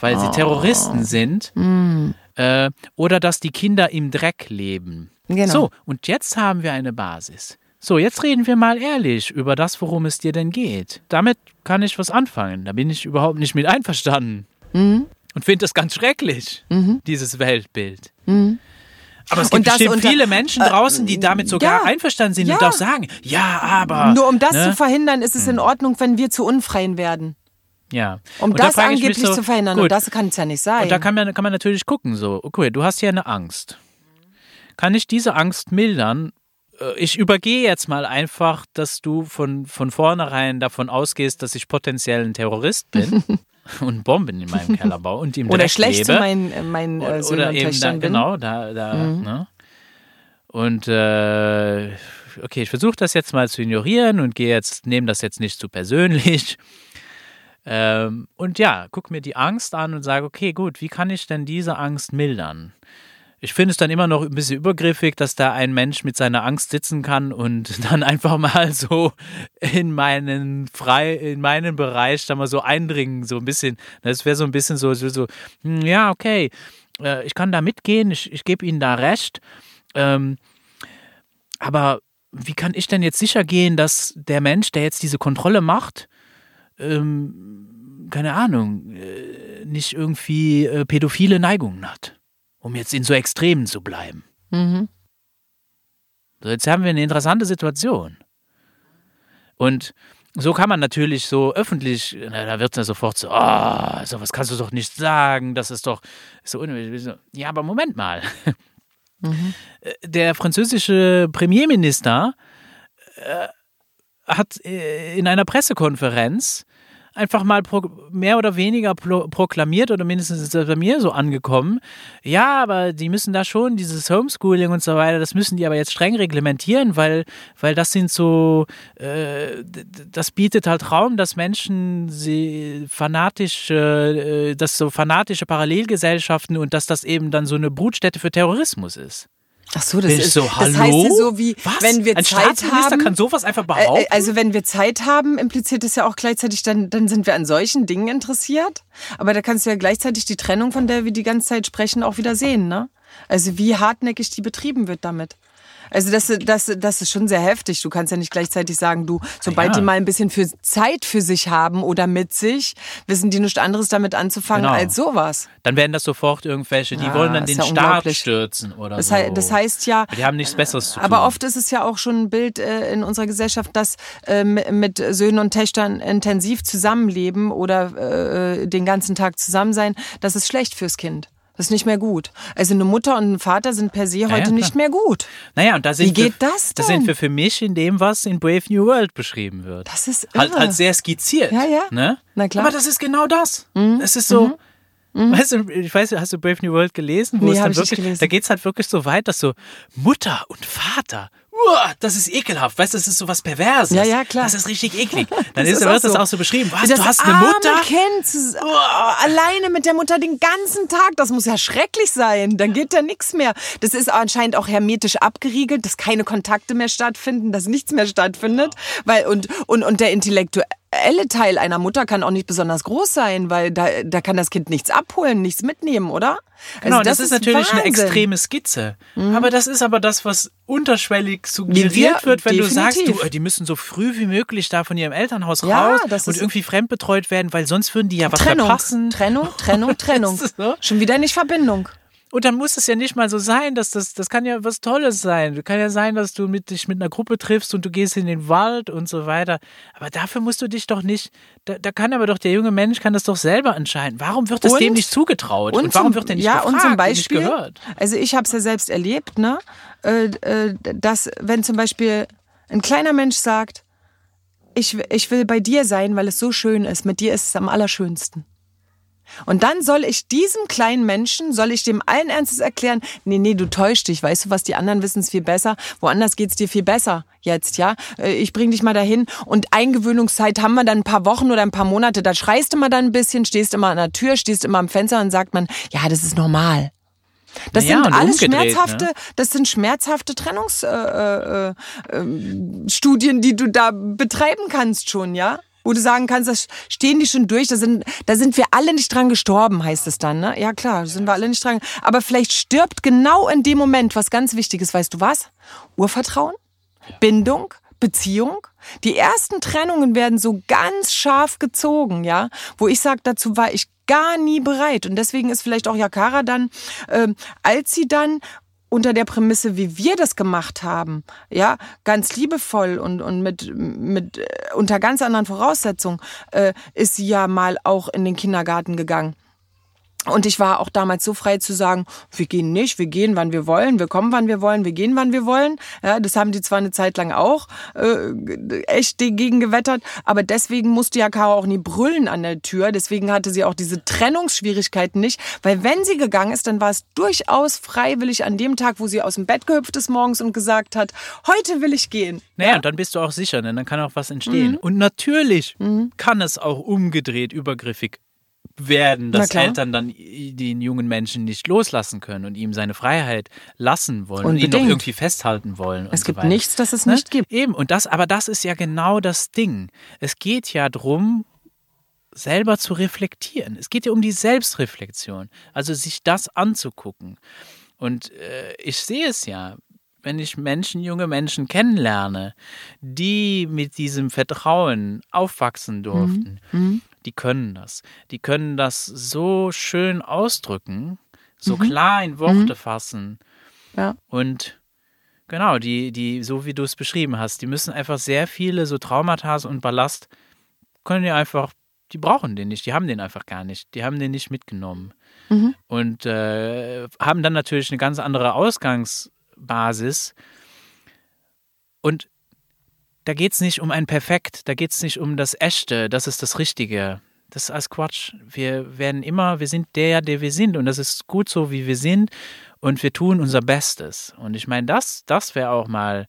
weil Oh. sie Terroristen sind, Mhm. äh, oder dass die Kinder im Dreck leben. Genau. So, und jetzt haben wir eine Basis. So, jetzt reden wir mal ehrlich über das, worum es dir denn geht. Damit kann ich was anfangen. Da bin ich überhaupt nicht mit einverstanden. Mhm. Und finde das ganz schrecklich, dieses Weltbild. Aber es Und gibt das bestimmt viele Menschen draußen, die damit sogar ja, einverstanden sind ja. und auch sagen, ja, aber. Nur um das ne? zu verhindern, ist es in Ordnung, wenn wir zu Unfreien werden. Ja. Um Und da das mich angeblich so, zu verhindern. Gut, Und das kann es ja nicht sein. Und da kann man, kann man natürlich gucken, so, okay, du hast hier eine Angst. Kann ich diese Angst mildern? Äh, Ich übergehe jetzt mal einfach, dass du von, von vornherein davon ausgehst, dass ich potenziell ein Terrorist bin und Bomben in meinem Keller baue und im Oder schlecht zu lebe. meinen, meinen äh, oder, Söhnen oder und eben da, Töchtern bin. genau, da, da, Mhm. ne? Und äh, okay, ich versuche das jetzt mal zu ignorieren und gehe jetzt, nehme das jetzt nicht zu persönlich. Ähm, und ja, guck mir die Angst an und sage, okay, gut, wie kann ich denn diese Angst mildern? Ich finde es dann immer noch ein bisschen übergriffig, dass da ein Mensch mit seiner Angst sitzen kann und dann einfach mal so in meinen frei, in meinen Bereich da mal so eindringen, so ein bisschen. Das wäre so ein bisschen so, so, so hm, ja, okay, äh, ich kann da mitgehen, ich, ich gebe Ihnen da recht. Ähm, aber wie kann ich denn jetzt sicher gehen, dass der Mensch, der jetzt diese Kontrolle macht, ähm, keine Ahnung, äh, nicht irgendwie äh, pädophile Neigungen hat? Um jetzt in so Extremen zu bleiben. Mhm. So, jetzt haben wir eine interessante Situation. Und so kann man natürlich so öffentlich, na, da wird es ja sofort so, oh, sowas kannst du doch nicht sagen, das ist doch so unnötig. Ja, aber Moment mal. Mhm. Der französische Premierminister äh, hat äh, in einer Pressekonferenz einfach mal pro, mehr oder weniger pro, proklamiert oder mindestens ist das bei mir so angekommen. Ja, aber die müssen da schon dieses Homeschooling und so weiter, das müssen die aber jetzt streng reglementieren, weil, weil das sind so, äh, das bietet halt Raum, dass Menschen sie fanatisch, äh, das so fanatische Parallelgesellschaften und dass das eben dann so eine Brutstätte für Terrorismus ist. Ach so, das ist so, hallo? Das heißt ja so wie, Was? wenn wir Ein Zeit haben. kann sowas einfach behaupten? Äh, also wenn wir Zeit haben, impliziert es ja auch gleichzeitig, dann, dann sind wir an solchen Dingen interessiert. Aber da kannst du ja gleichzeitig die Trennung, von der wir die ganze Zeit sprechen, auch wieder sehen, ne? Also wie hartnäckig die betrieben wird damit. Also das, das, das ist schon sehr heftig. Du kannst ja nicht gleichzeitig sagen, du, sobald ja. die mal ein bisschen für Zeit für sich haben oder mit sich, wissen die nichts anderes damit anzufangen genau. als sowas. Dann werden das sofort irgendwelche, die ja, wollen dann den ja Staat stürzen oder das so. Heißt, das heißt ja. Die haben nichts Besseres zu tun. Aber oft ist es ja auch schon ein Bild äh, in unserer Gesellschaft, dass äh, mit Söhnen und Töchtern intensiv zusammenleben oder äh, den ganzen Tag zusammen sein, das ist schlecht fürs Kind. Das ist nicht mehr gut. Also eine Mutter und ein Vater sind per se heute ja, nicht mehr gut. Naja, und da sind Wie geht wir, das denn? Das sind wir für mich in dem, was in Brave New World beschrieben wird. Das ist irre. Halt, halt sehr skizziert. Ja, ja. Ne? Na klar. Aber das ist genau das. Mhm. Es ist so, mhm. Weißt du, ich weiß, hast du Brave New World gelesen? Wo nee, es dann wirklich, da geht es halt wirklich so weit, dass so Mutter und Vater das ist ekelhaft, weißt du, das ist so was Perverses. Ja, ja, klar. Das ist richtig eklig. Dann ist, ist wird das auch so beschrieben. Was, das du hast eine Mutter? Kind, oh, alleine mit der Mutter den ganzen Tag, das muss ja schrecklich sein. Dann geht ja nichts mehr. Das ist anscheinend auch hermetisch abgeriegelt, dass keine Kontakte mehr stattfinden, dass nichts mehr stattfindet. Weil, und, und, und der intellektuelle Teil einer Mutter kann auch nicht besonders groß sein, weil da, da kann das Kind nichts abholen, nichts mitnehmen, oder? Genau, also das, das, ist natürlich Wahnsinn. eine extreme Skizze. Mhm. Aber das ist aber das, was unterschwellig suggeriert wird, wenn definitiv. du sagst, du, die müssen so früh wie möglich da von ihrem Elternhaus ja, raus und irgendwie fremdbetreut werden, weil sonst würden die ja was Trennung, verpassen. Trennung, Trennung, Trennung. so? Schon wieder nicht Verbindung. Und dann muss es ja nicht mal so sein, dass das, das kann ja was Tolles sein. Kann ja sein, dass du mit, dich mit einer Gruppe triffst und du gehst in den Wald und so weiter. Aber dafür musst du dich doch nicht, da, da kann aber doch der junge Mensch kann das doch selber entscheiden. Warum wird es dem nicht zugetraut? Und, und warum wird der nicht ja, gefragt und zum Beispiel, nicht gehört? Also ich habe es ja selbst erlebt, ne? Äh, äh, dass wenn zum Beispiel ein kleiner Mensch sagt, ich, ich will bei dir sein, weil es so schön ist, mit dir ist es am allerschönsten. Und dann soll ich diesem kleinen Menschen, soll ich dem allen Ernstes erklären, nee, nee, du täuschst dich, weißt du was, die anderen wissen es viel besser, woanders geht's dir viel besser jetzt, ja. Äh, ich bring dich mal dahin und Eingewöhnungszeit haben wir dann ein paar Wochen oder ein paar Monate, da schreist du mal dann ein bisschen, stehst immer an der Tür, stehst immer am Fenster und sagt man, ja, das ist normal. Das naja, sind alles schmerzhafte, ne? das sind schmerzhafte Trennungsstudien, äh, äh, äh, die du da betreiben kannst schon, ja wo du sagen kannst, das stehen die schon durch, da sind, da sind wir alle nicht dran gestorben, heißt es dann, ne? Ja klar, da sind wir alle nicht dran. Aber vielleicht stirbt genau in dem Moment was ganz Wichtiges, weißt du was? Urvertrauen, Bindung, Beziehung. Die ersten Trennungen werden so ganz scharf gezogen, ja, wo ich sage, dazu war ich gar nie bereit. Und deswegen ist vielleicht auch Yakara dann, äh, als sie dann unter der Prämisse, wie wir das gemacht haben, ja, ganz liebevoll und, und mit, mit äh, unter ganz anderen Voraussetzungen, äh, ist sie ja mal auch in den Kindergarten gegangen. Und ich war auch damals so frei zu sagen, wir gehen nicht, wir gehen, wann wir wollen, wir kommen, wann wir wollen, wir gehen, wann wir wollen. Ja, das haben die zwar eine Zeit lang auch äh, echt dagegen gewettert, aber deswegen musste ja Caro auch nie brüllen an der Tür. Deswegen hatte sie auch diese Trennungsschwierigkeiten nicht, weil wenn sie gegangen ist, dann war es durchaus freiwillig an dem Tag, wo sie aus dem Bett gehüpft ist morgens und gesagt hat, heute will ich gehen. Naja, ja? und dann bist du auch sicher, denn dann kann auch was entstehen. Mhm. Und natürlich mhm. kann es auch umgedreht übergriffig werden, dass Eltern dann den jungen Menschen nicht loslassen können und ihm seine Freiheit lassen wollen Unbedingt. und ihn doch irgendwie festhalten wollen. Es gibt so nichts, das es ne? nicht gibt. Eben, und das, aber das ist ja genau das Ding. Es geht ja darum, selber zu reflektieren. Es geht ja um die Selbstreflexion, also sich das anzugucken. Und äh, ich sehe es ja, wenn ich Menschen, junge Menschen kennenlerne, die mit diesem Vertrauen aufwachsen durften, mhm. mhm. Die können das. Die können das so schön ausdrücken, so mhm. klar in Worte mhm. fassen. Ja. Und genau, die, die, so wie du es beschrieben hast, die müssen einfach sehr viele so Traumata und Ballast, können die einfach, die brauchen den nicht, die haben den einfach gar nicht, die haben den nicht mitgenommen. Mhm. Und äh, haben dann natürlich eine ganz andere Ausgangsbasis. Und da geht es nicht um ein Perfekt, da geht es nicht um das Echte, das ist das Richtige. Das ist alles Quatsch. Wir werden immer, wir sind der, der wir sind und das ist gut so, wie wir sind und wir tun unser Bestes. Und ich meine, das, das wäre auch mal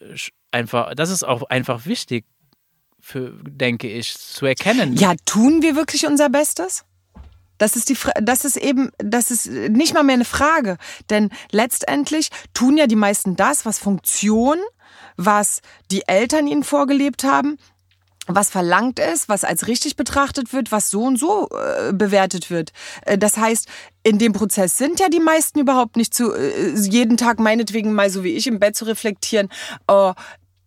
äh, einfach, das ist auch einfach wichtig, für, denke ich, zu erkennen. Ja, tun wir wirklich unser Bestes? Das ist die, das ist eben, das ist nicht mal mehr eine Frage, denn letztendlich tun ja die meisten das, was Funktion, was die Eltern ihnen vorgelebt haben, was verlangt ist, was als richtig betrachtet wird, was so und so äh, bewertet wird. Äh, das heißt, in dem Prozess sind ja die meisten überhaupt nicht zu äh, jeden Tag meinetwegen mal so wie ich im Bett zu reflektieren, oh,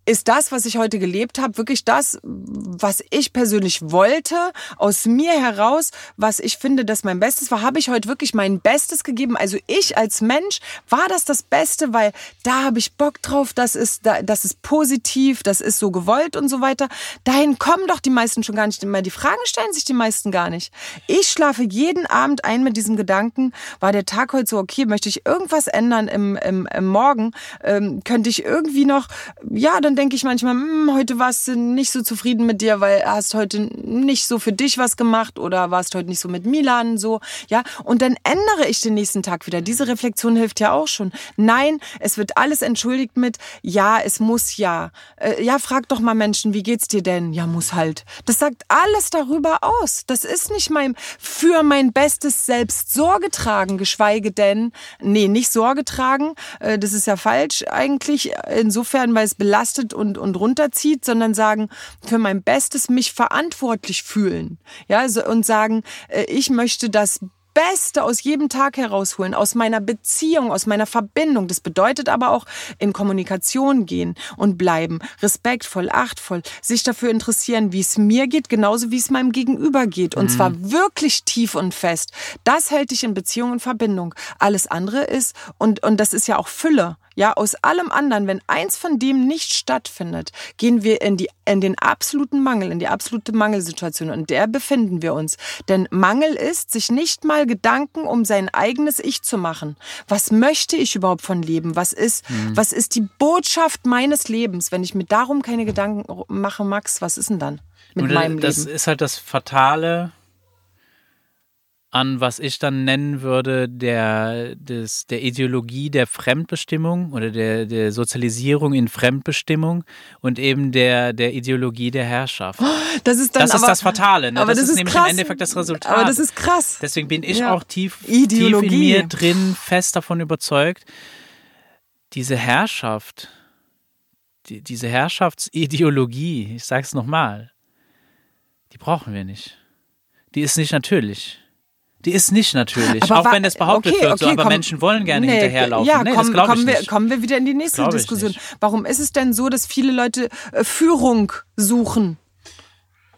ist das, was ich heute gelebt habe, wirklich das, was ich persönlich wollte, aus mir heraus, was ich finde, dass mein Bestes war, habe ich heute wirklich mein Bestes gegeben. Also ich als Mensch war das das Beste, weil da habe ich Bock drauf, das ist, das ist positiv, das ist so gewollt und so weiter. Dahin kommen doch die meisten schon gar nicht mehr. Die Fragen stellen sich die meisten gar nicht. Ich schlafe jeden Abend ein mit diesem Gedanken, war der Tag heute so okay, möchte ich irgendwas ändern im, im, im Morgen, ähm, könnte ich irgendwie noch, ja, dann dann denke ich manchmal, hm, heute warst du nicht so zufrieden mit dir, weil hast heute nicht so für dich was gemacht oder warst heute nicht so mit Milan so, ja. Und dann ändere ich den nächsten Tag wieder. Diese Reflexion hilft ja auch schon. Nein, es wird alles entschuldigt mit, ja, es muss ja. Äh, ja, frag doch mal Menschen, wie geht's dir denn? Ja, muss halt. Das sagt alles darüber aus. Das ist nicht mein, für mein bestes Selbst Sorge tragen, geschweige denn, nee, nicht Sorge tragen, äh, das ist ja falsch eigentlich, insofern, weil es belastet belastet und, und runterzieht, sondern sagen, für mein Bestes mich verantwortlich fühlen. Ja, und sagen, äh, ich möchte das Beste aus jedem Tag herausholen, aus meiner Beziehung, aus meiner Verbindung. Das bedeutet aber auch in Kommunikation gehen und bleiben, respektvoll, achtvoll, sich dafür interessieren, wie es mir geht, genauso wie es meinem Gegenüber geht. Und mhm. zwar wirklich tief und fest. Das hält dich in Beziehung und Verbindung. Alles andere ist, und, und das ist ja auch Fülle. Ja, aus allem anderen, wenn eins von dem nicht stattfindet, gehen wir in, die, in den absoluten Mangel, in die absolute Mangelsituation. Und der befinden wir uns. Denn Mangel ist, sich nicht mal Gedanken um sein eigenes Ich zu machen. Was möchte ich überhaupt von Leben? Was ist, mhm. was ist die Botschaft meines Lebens? Wenn ich mir darum keine Gedanken mache, Max, was ist denn dann mit Und meinem das Leben? Das ist halt das Fatale an, was ich dann nennen würde, der, des, der Ideologie der Fremdbestimmung oder der, der Sozialisierung in Fremdbestimmung und eben der, der Ideologie der Herrschaft. Das ist, dann das, aber, ist das Fatale. Ne? Aber das, das ist, ist nämlich im Endeffekt das Resultat. Aber das ist krass. Deswegen bin ich ja. auch tief, tief in mir drin fest davon überzeugt, diese Herrschaft, die, diese Herrschaftsideologie, ich sage es nochmal, die brauchen wir nicht. Die ist nicht natürlich. Die ist nicht natürlich, aber auch wenn es behauptet okay, wird, so, aber komm, Menschen wollen gerne nee, hinterherlaufen. Ja, nee, komm, kommen, wir, kommen wir wieder in die nächste Diskussion. Warum ist es denn so, dass viele Leute äh, Führung suchen?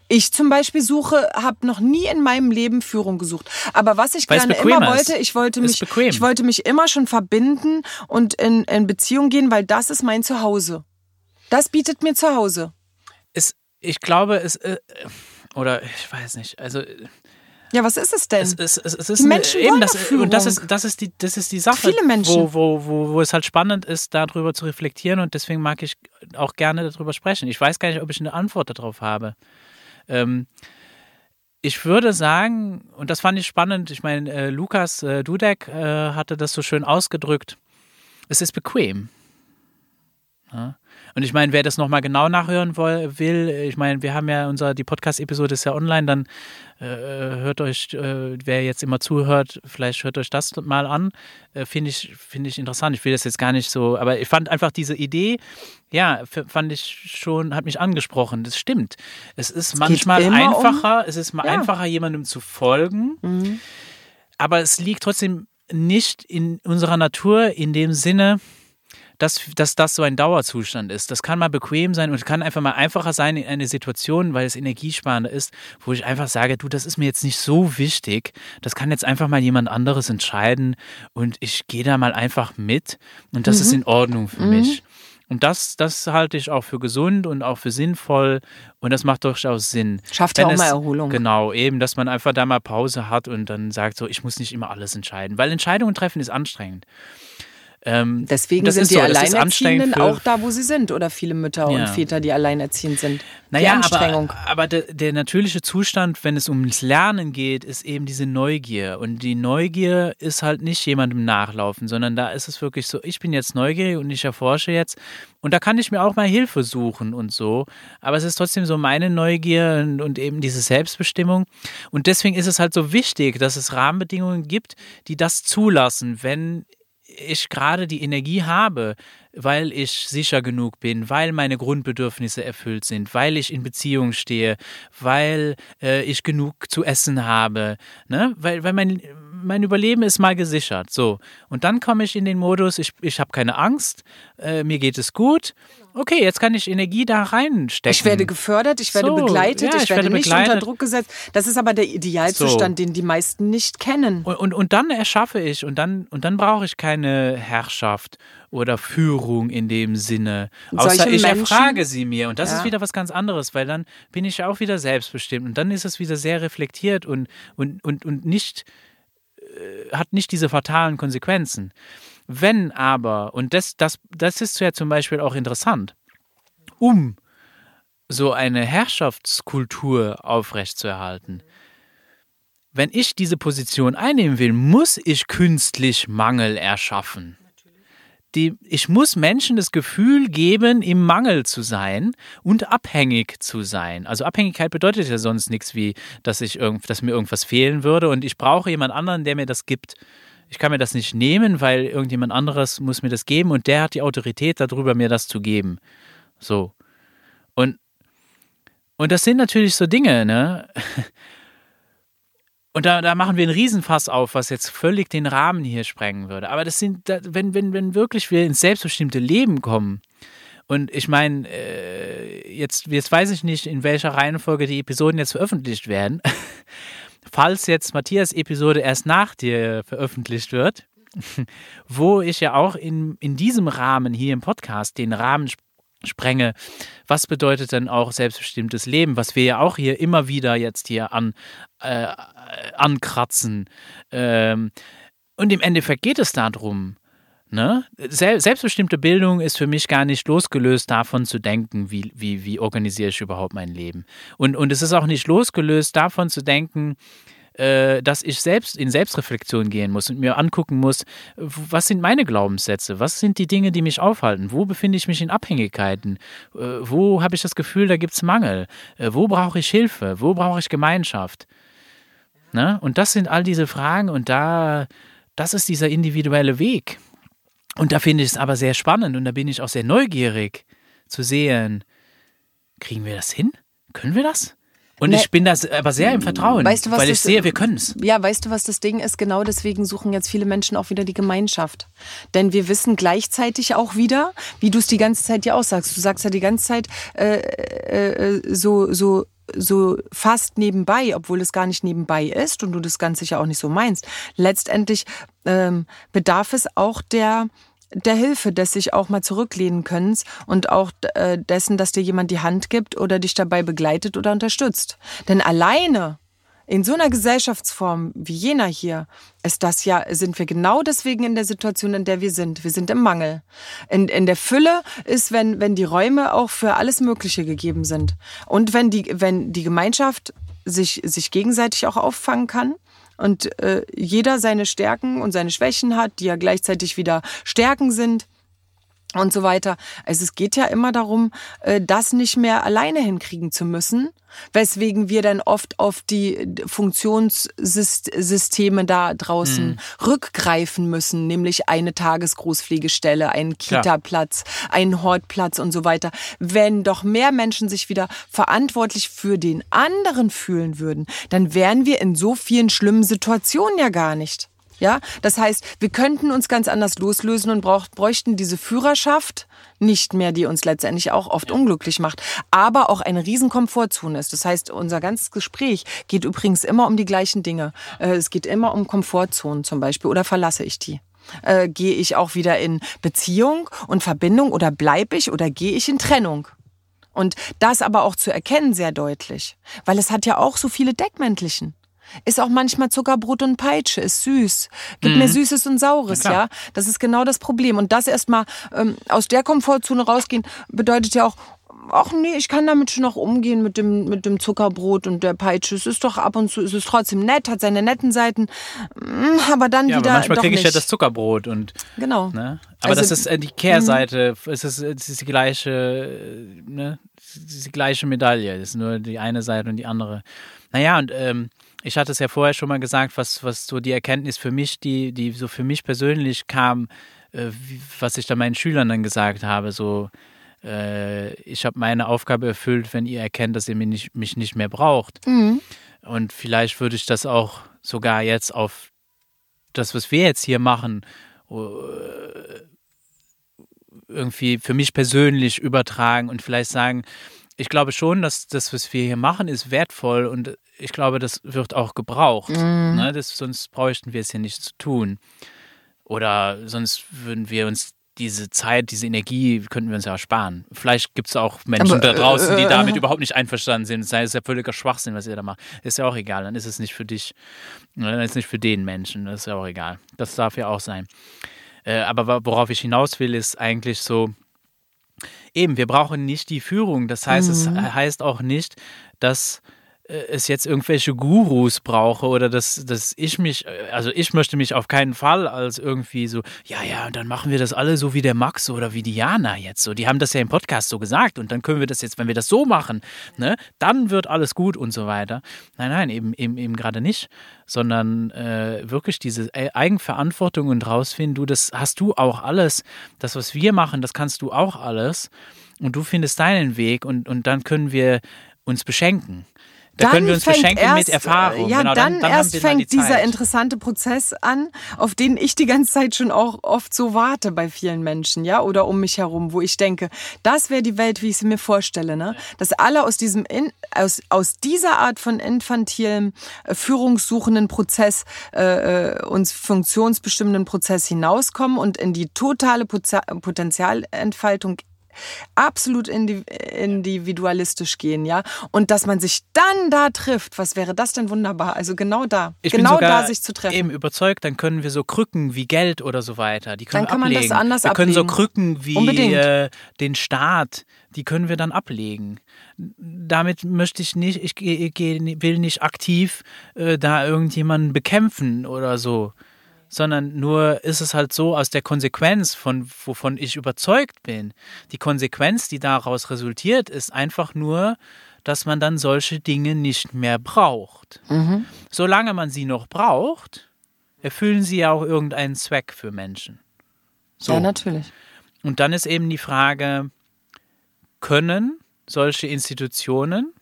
Ich zum Beispiel suche, habe noch nie in meinem Leben Führung gesucht. Aber was ich gerne immer wollte, ich wollte mich, ich wollte mich immer schon verbinden und in, in Beziehung gehen, weil das ist mein Zuhause. Das bietet mir Zuhause. Es, ich glaube, es äh, oder ich weiß nicht. Also ja, was ist es denn? Es, es, es, es ist die Menschen eben das, und das ist, das ist die, das ist die Sache. Viele Menschen. Wo, wo, wo, wo es halt spannend ist, darüber zu reflektieren und deswegen mag ich auch gerne darüber sprechen. Ich weiß gar nicht, ob ich eine Antwort darauf habe. Ähm, ich würde sagen, und das fand ich spannend, ich meine, äh, Lukas äh, Dudek äh, hatte das so schön ausgedrückt, es ist bequem. Ja? Und ich meine, wer das nochmal genau nachhören will, ich meine, wir haben ja unser, die Podcast-Episode ist ja online, dann äh, hört euch, äh, wer jetzt immer zuhört, vielleicht hört euch das mal an. Äh, Finde ich, find ich interessant. Ich will das jetzt gar nicht so, aber ich fand einfach diese Idee, ja, fand ich schon, hat mich angesprochen. Das stimmt. Es ist es manchmal einfacher, um, es ist mal ja. einfacher, jemandem zu folgen, mhm. aber es liegt trotzdem nicht in unserer Natur in dem Sinne, dass, dass das so ein Dauerzustand ist. Das kann mal bequem sein und kann einfach mal einfacher sein in einer Situation, weil es energiesparender ist, wo ich einfach sage, du, das ist mir jetzt nicht so wichtig. Das kann jetzt einfach mal jemand anderes entscheiden und ich gehe da mal einfach mit und das mhm. ist in Ordnung für mhm. mich. Und das, das halte ich auch für gesund und auch für sinnvoll und das macht durchaus Sinn. Schafft ja auch es, mal Erholung. Genau, eben, dass man einfach da mal Pause hat und dann sagt so, ich muss nicht immer alles entscheiden, weil Entscheidungen treffen ist anstrengend. Ähm, Deswegen sind die so, Alleinerziehenden auch da, wo sie sind, oder viele Mütter ja. und Väter, die alleinerziehend sind. Naja, aber, aber der, der, natürliche Zustand, wenn es ums Lernen geht, ist eben diese Neugier. Und die Neugier ist halt nicht jemandem nachlaufen, sondern da ist es wirklich so, ich bin jetzt neugierig und ich erforsche jetzt. Und da kann ich mir auch mal Hilfe suchen und so. Aber es ist trotzdem so meine Neugier und, und eben diese Selbstbestimmung. Und deswegen ist es halt so wichtig, dass es Rahmenbedingungen gibt, die das zulassen, wenn ich gerade die Energie habe, weil ich sicher genug bin, weil meine Grundbedürfnisse erfüllt sind, weil ich in Beziehung stehe, weil äh, ich genug zu essen habe, ne? weil, weil mein, mein Überleben ist mal gesichert. So. Und dann komme ich in den Modus, ich, ich habe keine Angst, äh, mir geht es gut. Okay, jetzt kann ich Energie da reinstecken. Ich werde gefördert, ich werde so, begleitet, ja, ich, ich, werde, werde nicht begleitet. unter Druck gesetzt. Das ist aber der Idealzustand, so. den die meisten nicht kennen. Und, und, und dann erschaffe ich und dann, und dann brauche ich keine Herrschaft oder Führung in dem Sinne. Außer ich Menschen, erfrage sie mir. Und das ja. ist wieder was ganz anderes, weil dann bin ich auch wieder selbstbestimmt. Und dann ist es wieder sehr reflektiert und, und, und, und nicht hat nicht diese fatalen Konsequenzen. Wenn aber, und das, das, das ist ja zum Beispiel auch interessant, um so eine Herrschaftskultur aufrechtzuerhalten, wenn ich diese Position einnehmen will, muss ich künstlich Mangel erschaffen die, ich muss Menschen das Gefühl geben, im Mangel zu sein und abhängig zu sein. Also Abhängigkeit bedeutet ja sonst nichts wie, dass, ich irgend, dass mir irgendwas fehlen würde und ich brauche jemand anderen, der mir das gibt. Ich kann mir das nicht nehmen, weil irgendjemand anderes muss mir das geben und der hat die Autorität darüber, mir das zu geben. So. Und, und das sind natürlich so Dinge, ne? Und da, da machen wir einen Riesenfass auf, was jetzt völlig den Rahmen hier sprengen würde. Aber das sind, wenn, wenn, wenn wirklich wir ins selbstbestimmte Leben kommen, und ich meine, äh, jetzt, jetzt weiß ich nicht, in welcher Reihenfolge die Episoden jetzt veröffentlicht werden. Falls jetzt Matthias Episode erst nach dir veröffentlicht wird, wo ich ja auch in, in diesem Rahmen hier im Podcast den Rahmen sprenge. Was bedeutet denn auch selbstbestimmtes Leben, was wir ja auch hier immer wieder jetzt hier an, äh, ankratzen. Ähm, und im Endeffekt geht es darum, Ne? Selbstbestimmte Bildung ist für mich gar nicht losgelöst davon zu denken, wie, wie, wie organisiere ich überhaupt mein Leben. Und, und es ist auch nicht losgelöst davon zu denken, äh, dass ich selbst in Selbstreflexion gehen muss und mir angucken muss, was sind meine Glaubenssätze, was sind die Dinge, die mich aufhalten, wo befinde ich mich in Abhängigkeiten, äh, wo habe ich das Gefühl, da gibt es Mangel, äh, wo brauche ich Hilfe, wo brauche ich Gemeinschaft. Ne? Und das sind all diese Fragen und da, das ist dieser individuelle Weg. Und da finde ich es aber sehr spannend und da bin ich auch sehr neugierig zu sehen, kriegen wir das hin? Können wir das? Und ne, ich bin da aber sehr im Vertrauen, weißt du, weil ich das, sehe, wir können es. Ja, weißt du, was das Ding ist? Genau deswegen suchen jetzt viele Menschen auch wieder die Gemeinschaft. Denn wir wissen gleichzeitig auch wieder, wie du es die ganze Zeit ja auch sagst. Du sagst ja die ganze Zeit äh, äh, so, so so fast nebenbei, obwohl es gar nicht nebenbei ist und du das Ganze ja auch nicht so meinst. Letztendlich ähm, bedarf es auch der der Hilfe, des sich auch mal zurücklehnen können und auch äh, dessen, dass dir jemand die Hand gibt oder dich dabei begleitet oder unterstützt. Denn alleine in so einer Gesellschaftsform wie jener hier ist das ja, sind wir genau deswegen in der Situation, in der wir sind. Wir sind im Mangel. In, in der Fülle ist, wenn, wenn die Räume auch für alles Mögliche gegeben sind. Und wenn die, wenn die Gemeinschaft sich, sich gegenseitig auch auffangen kann und äh, jeder seine Stärken und seine Schwächen hat, die ja gleichzeitig wieder Stärken sind, und so weiter. Also es geht ja immer darum, äh, das nicht mehr alleine hinkriegen zu müssen, weswegen wir dann oft auf die Funktionssysteme da draußen mhm. rückgreifen müssen, nämlich eine Tagesgroßpflegestelle, einen Kita-Platz, einen Hortplatz und so weiter. Wenn doch mehr Menschen sich wieder verantwortlich für den anderen fühlen würden, dann wären wir in so vielen schlimmen Situationen ja gar nicht. Ja, das heißt, wir könnten uns ganz anders loslösen und brauch, bräuchten diese Führerschaft nicht mehr, die uns letztendlich auch oft ja. unglücklich macht, aber auch eine riesen Komfortzone ist. Das heißt, unser ganzes Gespräch geht übrigens immer um die gleichen Dinge. Äh, es geht immer um Komfortzonen zum Beispiel oder verlasse ich die? Äh, gehe ich auch wieder in Beziehung und Verbindung oder bleibe ich oder gehe ich in Trennung? Und das aber auch zu erkennen sehr deutlich, weil es hat ja auch so viele Deckmäntelchen. Ist auch manchmal Zuckerbrot und Peitsche, ist süß. Gibt mhm. mir Süßes und Saures, ja, ja. Das ist genau das Problem. Und das erstmal ähm, aus der Komfortzone rausgehen, bedeutet ja auch, ach nee, ich kann damit schon noch umgehen mit dem, mit dem Zuckerbrot und der Peitsche. Es ist doch ab und zu, es ist trotzdem nett, hat seine netten Seiten, mm, aber dann ja, wieder. Aber manchmal kriege ich ja das Zuckerbrot und. Genau. Ne? Aber also, das ist äh, die Kehrseite, mhm. es ist, es ist die gleiche, ne? die gleiche Medaille. Es ist nur die eine Seite und die andere. Naja, und ähm, ich hatte es ja vorher schon mal gesagt, was, was so die Erkenntnis für mich, die, die so für mich persönlich kam, äh, was ich da meinen Schülern dann gesagt habe, so, äh, ich habe meine Aufgabe erfüllt, wenn ihr erkennt, dass ihr mich nicht, mich nicht mehr braucht. Mhm. Und vielleicht würde ich das auch sogar jetzt auf das, was wir jetzt hier machen, äh, irgendwie für mich persönlich übertragen und vielleicht sagen, ich glaube schon, dass das, was wir hier machen, ist wertvoll und ich glaube, das wird auch gebraucht. Mhm. Ne? Das, sonst bräuchten wir es hier nicht zu tun. Oder sonst würden wir uns diese Zeit, diese Energie könnten wir uns ja sparen. Vielleicht gibt es auch Menschen Aber, da draußen, die äh, damit äh, überhaupt nicht einverstanden sind. Das ist ja völliger Schwachsinn, was ihr da macht. Ist ja auch egal. Dann ist es nicht für dich, ne? dann ist es nicht für den Menschen. Das ist ja auch egal. Das darf ja auch sein. Äh, aber worauf ich hinaus will, ist eigentlich so, eben, wir brauchen nicht die Führung. Das heißt, mhm. es heißt auch nicht, dass es jetzt irgendwelche Gurus brauche oder dass, dass ich mich, äh, also ich möchte mich auf keinen Fall als irgendwie so, ja, ja, dann machen wir das alle so wie der Max oder wie Diana jetzt so. Die haben das ja im Podcast so gesagt und dann können wir das jetzt, wenn wir das so machen, ne, dann wird alles gut und so weiter. Nein, nein, eben, eben, eben gerade nicht, sondern äh, wirklich diese Eigenverantwortung und rausfinden, du, das hast du auch alles. Das, was wir machen, das kannst du auch alles und du findest deinen Weg und, und dann können wir uns beschenken. Da dann können wir uns beschenken erst, mit Erfahrung. Ja, genau, dann, dann, dann erst fängt die dieser interessante Prozess an, auf den ich die ganze Zeit schon auch oft so warte bei vielen Menschen, ja, oder um mich herum, wo ich denke, das wäre die Welt, wie ich sie mir vorstelle, ne? Dass alle aus diesem, in, aus, aus dieser Art von infantilem, äh, führungssuchenden Prozess, äh, äh uns funktionsbestimmenden Prozess hinauskommen und in die totale Potenzialentfaltung absolut individualistisch gehen, ja. Und dass man sich dann da trifft, was wäre das denn wunderbar? Also genau da, ich genau da sich zu treffen. Eben überzeugt, dann können wir so Krücken wie Geld oder so weiter, die können dann kann ablegen. man das anders wir können so Krücken wie äh, den Staat, die können wir dann ablegen. Damit möchte ich nicht, ich will nicht aktiv äh, da irgendjemanden bekämpfen oder so sondern nur ist es halt so aus der Konsequenz, von wovon ich überzeugt bin. Die Konsequenz, die daraus resultiert, ist einfach nur, dass man dann solche Dinge nicht mehr braucht. Mhm. Solange man sie noch braucht, erfüllen sie ja auch irgendeinen Zweck für Menschen. So. Ja, natürlich. Und dann ist eben die Frage, können solche Institutionen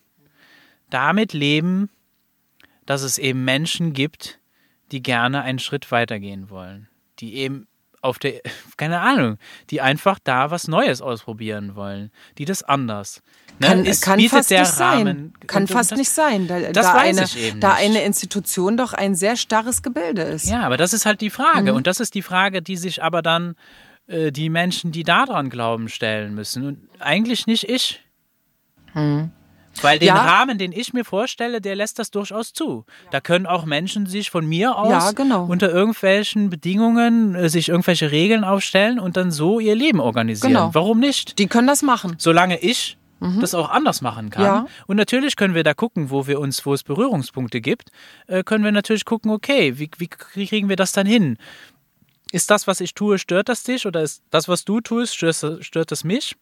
damit leben, dass es eben Menschen gibt, die gerne einen Schritt weitergehen wollen, die eben auf der, keine Ahnung, die einfach da was Neues ausprobieren wollen, die das anders. Ne? Kann, es kann fast nicht Rahmen, sein. Kann und, fast und nicht sein, da, das da, eine, da eine Institution doch ein sehr starres Gebilde ist. Ja, aber das ist halt die Frage. Mhm. Und das ist die Frage, die sich aber dann äh, die Menschen, die daran glauben, stellen müssen. Und eigentlich nicht ich. Mhm. Weil den ja. Rahmen, den ich mir vorstelle, der lässt das durchaus zu. Da können auch Menschen sich von mir aus ja, genau. unter irgendwelchen Bedingungen äh, sich irgendwelche Regeln aufstellen und dann so ihr Leben organisieren. Genau. Warum nicht? Die können das machen. Solange ich mhm. das auch anders machen kann. Ja. Und natürlich können wir da gucken, wo wir uns, wo es Berührungspunkte gibt, äh, können wir natürlich gucken, okay, wie, wie kriegen wir das dann hin? ist das, was ich tue, stört das dich oder ist das, was du tust, stört, stört das mich?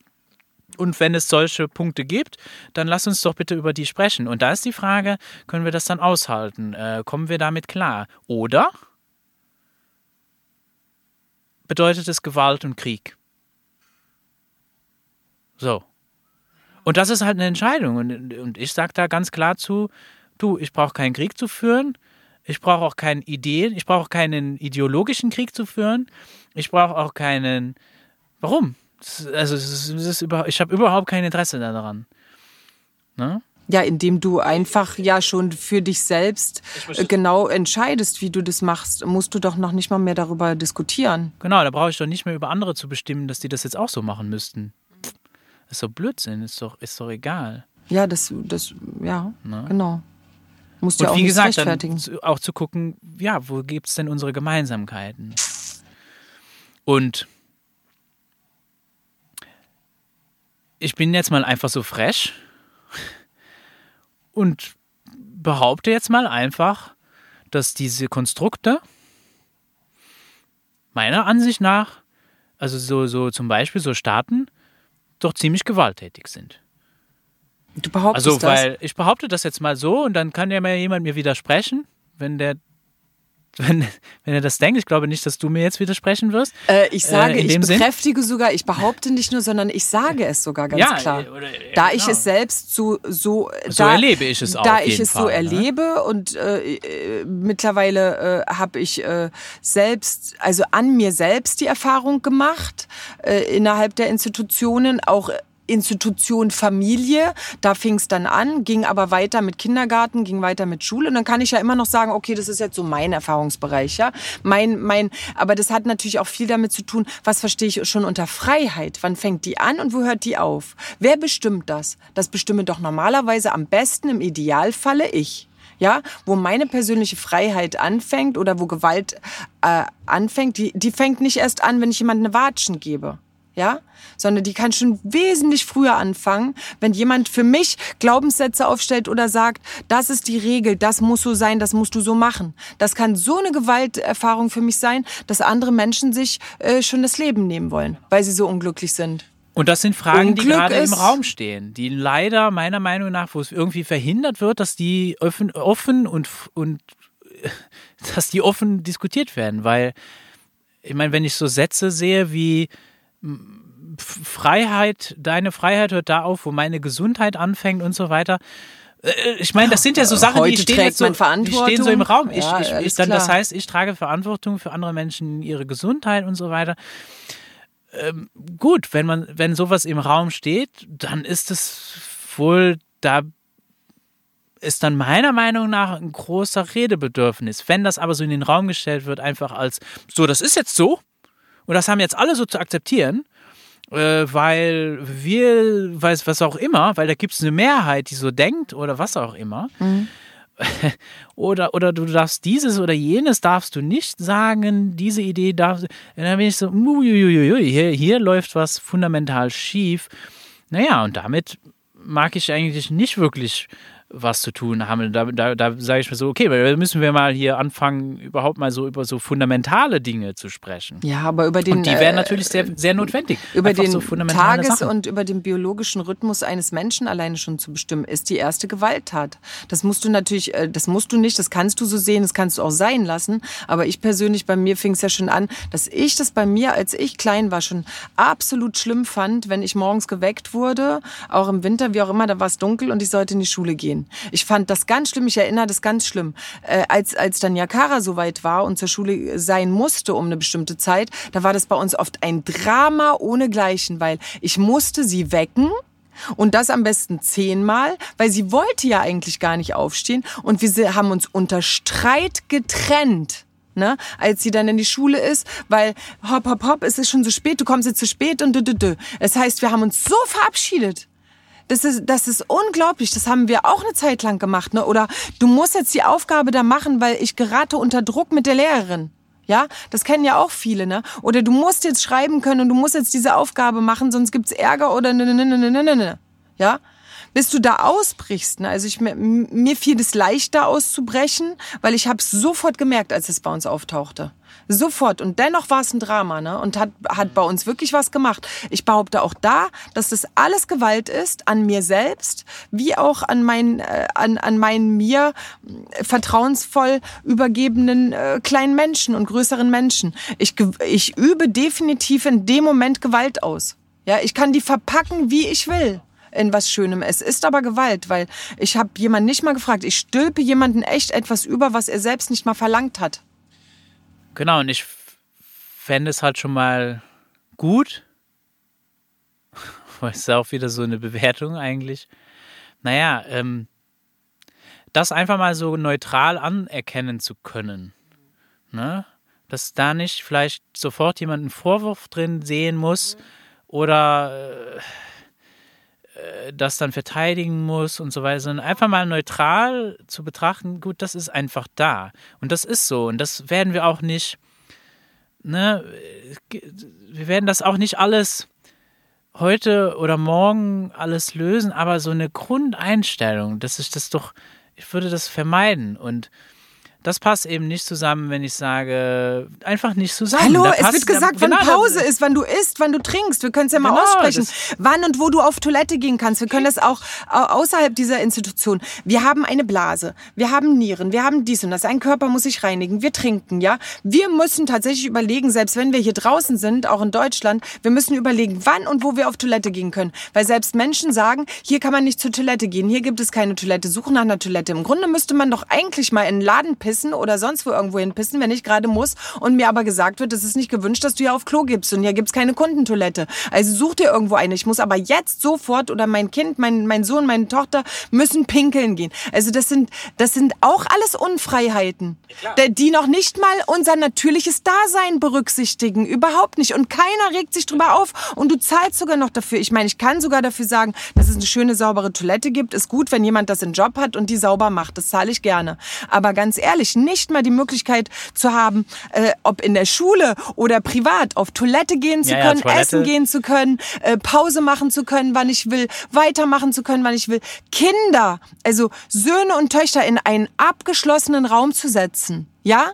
Und wenn es solche Punkte gibt, dann lass uns doch bitte über die sprechen. Und da ist die Frage, können wir das dann aushalten? Äh, kommen wir damit klar? Oder bedeutet es Gewalt und Krieg? So. Und das ist halt eine Entscheidung. Und, und ich sage da ganz klar zu, du, ich brauche keinen Krieg zu führen. Ich brauche auch keine Ideen. Ich brauche keinen ideologischen Krieg zu führen. Ich brauche auch keinen. Warum? Also es ist, über, ich habe überhaupt kein Interesse daran. Ne? Ja, indem du einfach ja schon für dich selbst genau entscheidest, wie du das machst, musst du doch noch nicht mal mehr darüber diskutieren. Genau, da brauche ich doch nicht mehr über andere zu bestimmen, dass die das jetzt auch so machen müssten. Ist doch Blödsinn, ist doch, ist doch egal. Ja, das, das, ja? Ne? genau. Musst du ja auch wie gesagt, rechtfertigen. Dann auch zu gucken, ja, wo gibt es denn unsere Gemeinsamkeiten? Und ich bin jetzt mal einfach so fresh und behaupte jetzt mal einfach, dass diese Konstrukte meiner Ansicht nach, also so, so zum Beispiel so Staaten, doch ziemlich gewalttätig sind. Du behauptest also, weil ich behaupte das jetzt mal so und dann kann ja mal jemand mir widersprechen, wenn der wenn, wenn er das denkt. Ich glaube nicht, dass du mir jetzt widersprechen wirst. Äh, ich sage, äh, ich bekräftige Sinn. sogar, ich behaupte nicht nur, sondern ich sage es sogar ganz ja, klar. Oder, ja, da genau. ich es selbst so so so da, erlebe ich es auch. Da ich es Fall, so ne? erlebe und äh, äh, mittlerweile äh, habe ich äh, selbst, also an mir selbst die Erfahrung gemacht äh, innerhalb der Institutionen auch Institution Familie. Da fing es dann an, ging aber weiter mit Kindergarten, ging weiter mit Schule. Und dann kann ich ja immer noch sagen, okay, das ist jetzt so mein Erfahrungsbereich, ja. Mein, mein, aber das hat natürlich auch viel damit zu tun, was verstehe ich schon unter Freiheit? Wann fängt die an und wo hört die auf? Wer bestimmt das? Das bestimme doch normalerweise am besten im Idealfalle ich ja, wo meine persönliche Freiheit anfängt oder wo Gewalt äh, anfängt, die, die fängt nicht erst an, wenn ich jemandem eine Watschen gebe ja, sondern die kann schon wesentlich früher anfangen, wenn jemand für mich Glaubenssätze aufstellt oder sagt, das ist die Regel, das muss so sein, das musst du so machen. Das kann so eine Gewalterfahrung für mich sein, dass andere Menschen sich äh, schon das Leben nehmen wollen, weil sie so unglücklich sind. Und das sind Fragen, Unglück die gerade im Raum stehen, die leider meiner Meinung nach, wo es irgendwie verhindert wird, dass die offen, offen und, und dass die offen diskutiert werden, weil ich meine, wenn ich so Sätze sehe wie Freiheit, deine Freiheit hört da auf, wo meine Gesundheit anfängt und so weiter. Äh, ich meine, das sind ja so Sachen, Heute die stehen, jetzt so, die stehen so im Raum. Ich, ja, ich, ich, dann, das heißt, ich trage Verantwortung für andere Menschen, ihre Gesundheit und so weiter. Ähm, gut, wenn man, wenn sowas im Raum steht, dann ist es wohl, da ist dann meiner Meinung nach ein großer Redebedürfnis. Wenn das aber so in den Raum gestellt wird, einfach als so, das ist jetzt so, und das haben jetzt alle so zu akzeptieren, äh, weil wir, weiß was auch immer, weil da gibt es eine Mehrheit, die so denkt oder was auch immer. Mhm. oder, oder du darfst dieses oder jenes darfst du nicht sagen, diese Idee darfst du. Dann bin ich so, uiuiui, hier, hier läuft was fundamental schief. Naja, und damit mag ich eigentlich nicht wirklich was zu tun haben. Da, da, da sage ich mir so, okay, da müssen wir mal hier anfangen, überhaupt mal so über so fundamentale Dinge zu sprechen. Ja, aber über den. Und die wären äh, natürlich sehr, sehr notwendig. Über Einfach den so Tages- Sachen. und über den biologischen Rhythmus eines Menschen alleine schon zu bestimmen, ist die erste Gewalttat. Das musst du natürlich, äh, das musst du nicht, das kannst du so sehen, das kannst du auch sein lassen. Aber ich persönlich, bei mir fing es ja schon an, dass ich das bei mir, als ich klein war, schon absolut schlimm fand, wenn ich morgens geweckt wurde, auch im Winter, wie auch immer, da war es dunkel und ich sollte in die Schule gehen. Ich fand das ganz schlimm, ich erinnere das ganz schlimm. Äh, als, als dann Yakara soweit war und zur Schule sein musste um eine bestimmte Zeit, da war das bei uns oft ein Drama ohnegleichen, weil ich musste sie wecken. Und das am besten zehnmal, weil sie wollte ja eigentlich gar nicht aufstehen. Und wir haben uns unter Streit getrennt. Ne, als sie dann in die Schule ist, weil hopp, hopp, hopp, es ist schon so spät, du kommst jetzt zu spät und dü, dü, dü. Das heißt, wir haben uns so verabschiedet. Das ist, das ist unglaublich. Das haben wir auch eine Zeit lang gemacht. Ne? Oder du musst jetzt die Aufgabe da machen, weil ich gerate unter Druck mit der Lehrerin. Ja, das kennen ja auch viele, ne? Oder du musst jetzt schreiben können und du musst jetzt diese Aufgabe machen, sonst gibt's Ärger oder ne, ne, ne, ne, ne, ne. ne. Ja? Bis du da ausbrichst, ne? Also ich, mir fiel es leichter auszubrechen, weil ich habe es sofort gemerkt, als es bei uns auftauchte Sofort. Und dennoch war es ein Drama, ne? Und hat, hat bei uns wirklich was gemacht. Ich behaupte auch da, dass das alles Gewalt ist, an mir selbst, wie auch an meinen, äh, an, an meinen mir äh, vertrauensvoll übergebenen äh, kleinen Menschen und größeren Menschen. Ich, ich übe definitiv in dem Moment Gewalt aus. Ja, ich kann die verpacken, wie ich will in was Schönem. Es ist aber Gewalt, weil ich habe jemanden nicht mal gefragt. Ich stülpe jemanden echt etwas über, was er selbst nicht mal verlangt hat. Genau, und ich fände es halt schon mal gut, ist auch wieder so eine Bewertung eigentlich. Naja, ähm, das einfach mal so neutral anerkennen zu können. Ne? Dass da nicht vielleicht sofort jemand einen Vorwurf drin sehen muss oder äh, das dann verteidigen muss und so weiter, sondern einfach mal neutral zu betrachten, gut, das ist einfach da. Und das ist so. Und das werden wir auch nicht, ne, wir werden das auch nicht alles heute oder morgen alles lösen, aber so eine Grundeinstellung, das ist das doch, ich würde das vermeiden und das passt eben nicht zusammen, wenn ich sage, einfach nicht zusammen. Hallo, es wird gesagt, wann genau, Pause ist, wann du isst, wann du trinkst. Wir können es ja mal genau, aussprechen. Wann und wo du auf Toilette gehen kannst. Wir können das auch außerhalb dieser Institution. Wir haben eine Blase, wir haben Nieren, wir haben dies und das. Ein Körper muss sich reinigen. Wir trinken, ja. Wir müssen tatsächlich überlegen, selbst wenn wir hier draußen sind, auch in Deutschland, wir müssen überlegen, wann und wo wir auf Toilette gehen können. Weil selbst Menschen sagen, hier kann man nicht zur Toilette gehen, hier gibt es keine Toilette, suchen nach einer Toilette. Im Grunde müsste man doch eigentlich mal in den Laden pissen pissen oder sonst wo irgendwo hin pissen, wenn ich gerade muss und mir aber gesagt wird, es ist nicht gewünscht, dass du hier auf Klo gibst und hier gibt's keine Kundentoilette. Also such dir irgendwo eine. Ich muss aber jetzt sofort oder mein Kind, mein, mein Sohn, meine Tochter müssen pinkeln gehen. Also das sind, das sind auch alles Unfreiheiten, ja, die noch nicht mal unser natürliches Dasein berücksichtigen. Überhaupt nicht. Und keiner regt sich drüber auf und du zahlst sogar noch dafür. Ich meine, ich kann sogar dafür sagen, dass es eine schöne, saubere Toilette gibt. Ist gut, wenn jemand das in Job hat und die sauber macht. Das zahle ich gerne. Aber ganz ehrlich, ehrlich, nicht mal die Möglichkeit zu haben, äh, ob in der Schule oder privat, auf Toilette gehen zu ja, können, ja, essen gehen zu können, äh, Pause machen zu können, wann ich will, weitermachen zu können, wann ich will. Kinder, also Söhne und Töchter in einen abgeschlossenen Raum zu setzen. Ja?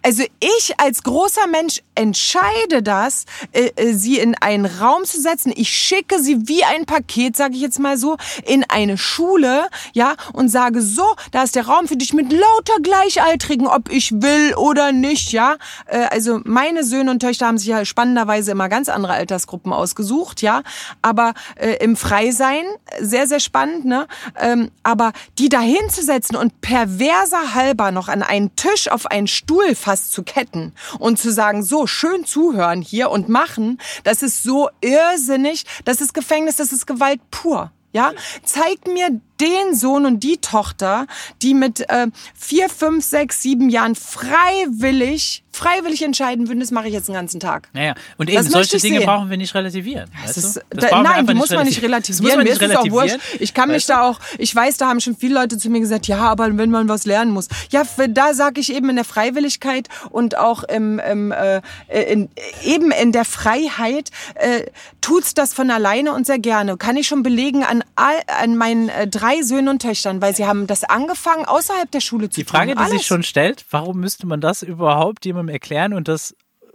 Also ich als großer Mensch entscheide das, äh, äh, sie in einen Raum zu setzen. Ich schicke sie wie ein Paket, sage ich jetzt mal so, in eine Schule, ja, und sage so, da ist der Raum für dich mit lauter Gleichaltrigen, ob ich will oder nicht, ja. Äh, also meine Söhne und Töchter haben sich ja spannenderweise immer ganz andere Altersgruppen ausgesucht, ja. Aber äh, im Freisein sehr sehr spannend, ne. Ähm, aber die da hinzusetzen und perverser halber noch an einen Tisch auf einen Stuhl fast zu ketten und zu sagen, so schön zuhören hier und machen, das ist so irrsinnig, das ist Gefängnis, das ist Gewalt pur. Ja, zeigt mir den Sohn und die Tochter, die mit äh, vier, fünf, sechs, sieben Jahren freiwillig, freiwillig entscheiden würden, das mache ich jetzt den ganzen Tag. Naja, und eben, solche Dinge sehen. brauchen wir nicht relativieren. Das ist, da, nein, die muss man nicht relativieren. Man nicht Mir ist es auch wurscht. Ich kann mich da auch, ich weiß, da haben schon viele Leute zu mir gesagt, ja, aber wenn man was lernen muss. Ja, da sage ich eben in der Freiwilligkeit und auch im, im äh, in, eben in der Freiheit äh, tut's das von alleine und sehr gerne. Kann ich schon belegen an, all, an meinen äh, drei drei Söhnen und Töchtern, weil sie haben das angefangen, außerhalb der Schule zu tun. Die Frage, die sich schon stellt, warum müsste man das überhaupt jemandem erklären und das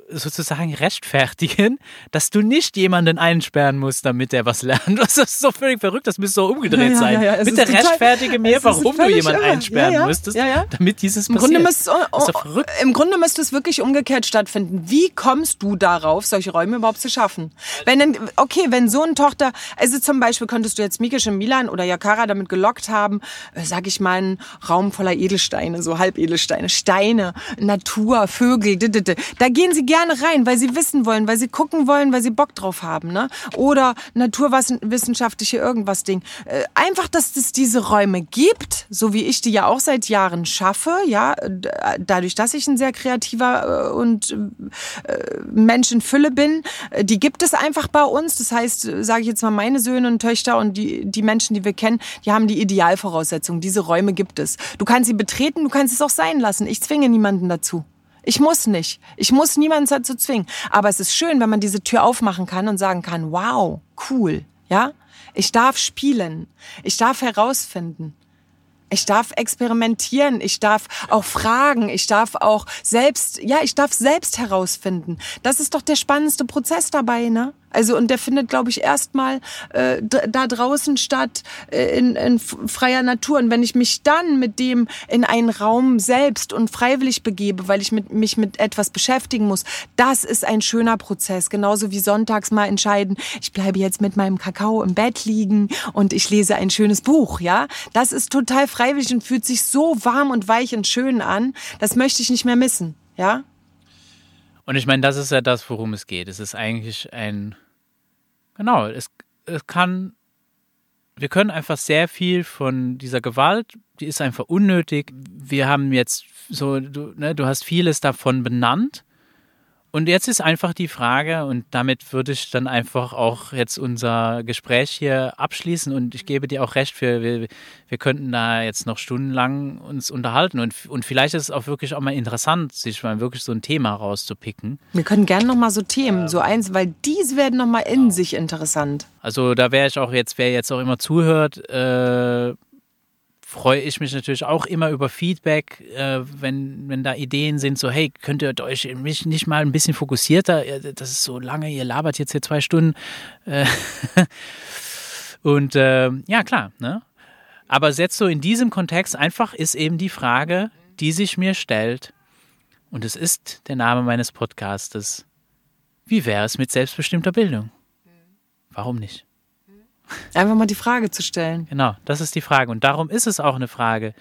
sozusagen rechtfertigen, dass du nicht jemanden einsperren musst, damit er was lernt. Das ist so völlig verrückt, das müsste so umgedreht ja, sein. Ja, ja, Bitte rechtfertige mir, warum du jemanden irre. einsperren musstest, damit dieses Im passiert. Grunde müsste, oh, oh, Im Grunde müsste es wirklich umgekehrt stattfinden. Wie kommst du darauf, solche Räume überhaupt zu schaffen? Wenn denn, okay, wenn so eine Tochter, also zum Beispiel könntest du jetzt Mikisch und Milan oder Yakara damit gelockt haben, äh, sag ich mal, einen Raum voller Edelsteine, so Halbedelsteine, Steine, Natur, Vögel, da gehen sie gerne gerne rein, weil sie wissen wollen, weil sie gucken wollen, weil sie Bock drauf haben, ne? Oder naturwissenschaftliche irgendwas Ding. Äh, einfach, dass es diese Räume gibt, so wie ich die ja auch seit Jahren schaffe, ja, dadurch, dass ich ein sehr kreativer äh, und äh, Menschenfülle bin, die gibt es einfach bei uns. Das heißt, sage ich jetzt mal, meine Söhne und Töchter und die, die Menschen, die wir kennen, die haben die Idealvoraussetzungen. Diese Räume gibt es. Du kannst sie betreten, du kannst es auch sein lassen. Ich zwinge niemanden dazu. Ich muss nicht. Ich muss niemanden dazu zwingen. Aber es ist schön, wenn man diese Tür aufmachen kann und sagen kann, wow, cool, ja? Ich darf spielen. Ich darf herausfinden. Ich darf experimentieren, ich darf auch fragen, ich darf auch selbst, ja, ich darf selbst herausfinden. Das ist doch der spannendste Prozess dabei, ne? Also und der findet, glaube ich, erstmal äh, da draußen statt äh, in, in freier Natur. Und wenn ich mich dann mit dem in einen Raum selbst und freiwillig begebe, weil ich mit, mich mit etwas beschäftigen muss, das ist ein schöner Prozess. Genauso wie sonntags mal entscheiden, ich bleibe jetzt mit meinem Kakao im Bett liegen und ich lese ein schönes Buch. Ja, das ist total freiwillig und fühlt sich so warm und weich und schön an. Das möchte ich nicht mehr missen. Ja. Und ich meine, das ist ja das, worum es geht. Es ist eigentlich ein, genau, es, es kann, wir können einfach sehr viel von dieser Gewalt, die ist einfach unnötig. Wir haben jetzt so, du, ne, du hast vieles davon benannt und jetzt ist einfach die Frage, und damit würde ich dann einfach auch jetzt unser Gespräch hier abschließen und ich gebe dir auch recht, für, wir, wir könnten da jetzt noch stundenlang uns unterhalten und, und vielleicht ist es auch wirklich auch mal interessant, sich mal wirklich so ein Thema rauszupicken. Wir können gerne nochmal so Themen, ähm, so eins, weil diese werden nochmal in genau. sich interessant. Also da wäre ich auch jetzt, wer jetzt auch immer zuhört, äh, freue ich mich natürlich auch immer über Feedback, äh, wenn, wenn da Ideen sind, so hey, könnt ihr euch mich nicht mal ein bisschen fokussierter, das ist so lange, ihr labert jetzt hier zwei Stunden. Äh, und äh, ja, klar, ne? Aber jetzt so in diesem Kontext einfach ist eben die Frage, die sich mir stellt, und es ist der Name meines Podcastes, wie wäre es mit selbstbestimmter Bildung? Warum nicht? Einfach mal die Frage zu stellen. Genau, das ist die Frage. Und darum ist es auch eine Frage,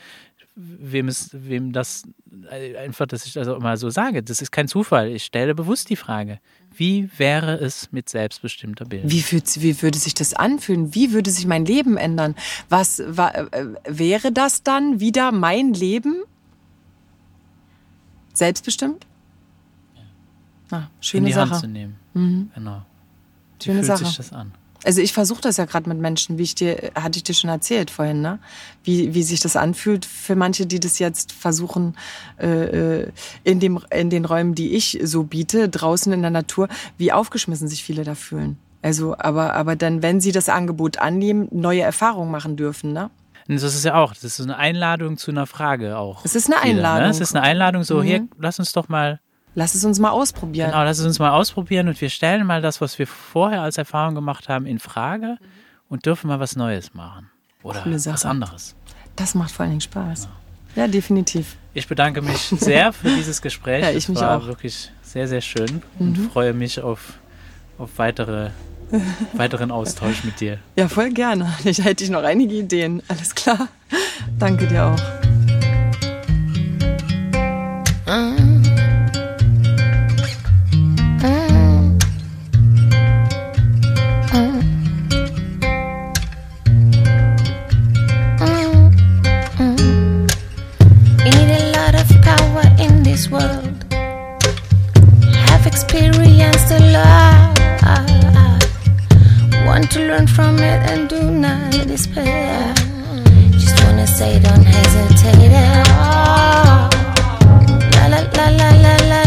wem, es, wem das äh, einfach, dass ich das auch mal so sage. Das ist kein Zufall. Ich stelle bewusst die Frage. Wie wäre es mit selbstbestimmter Bildung? Wie, fühlt, wie würde sich das anfühlen? Wie würde sich mein Leben ändern? Was wa, äh, wäre das dann wieder mein Leben? Selbstbestimmt? Ja. Ah, schöne In die Sache. Hand zu nehmen. Mhm. Genau. Wie schöne fühlt Sache. sich das an? Also ich versuche das ja gerade mit Menschen, wie ich dir, hatte ich dir schon erzählt vorhin, ne? Wie, wie sich das anfühlt für manche, die das jetzt versuchen, äh, äh, in, dem, in den Räumen, die ich so biete, draußen in der Natur, wie aufgeschmissen sich viele da fühlen. Also, aber, aber dann, wenn sie das Angebot annehmen, neue Erfahrungen machen dürfen, ne? Das ist ja auch, das ist eine Einladung zu einer Frage auch. Es ist eine Einladung. Ne? Es ist eine Einladung, so, mhm. hier, lass uns doch mal Lass es uns mal ausprobieren. Genau, lass es uns mal ausprobieren und wir stellen mal das, was wir vorher als Erfahrung gemacht haben, in Frage und dürfen mal was Neues machen. Oder was anderes. Das macht vor allen Dingen Spaß. Genau. Ja, definitiv. Ich bedanke mich sehr für dieses Gespräch. ja, ich mich war auch. wirklich sehr, sehr schön und mhm. freue mich auf, auf weitere, weiteren Austausch mit dir. Ja, voll gerne. Ich hätte ich noch einige Ideen. Alles klar. Danke dir auch. Mhm. learn from it and do not despair. Just wanna say, don't hesitate at all. La la la la la la.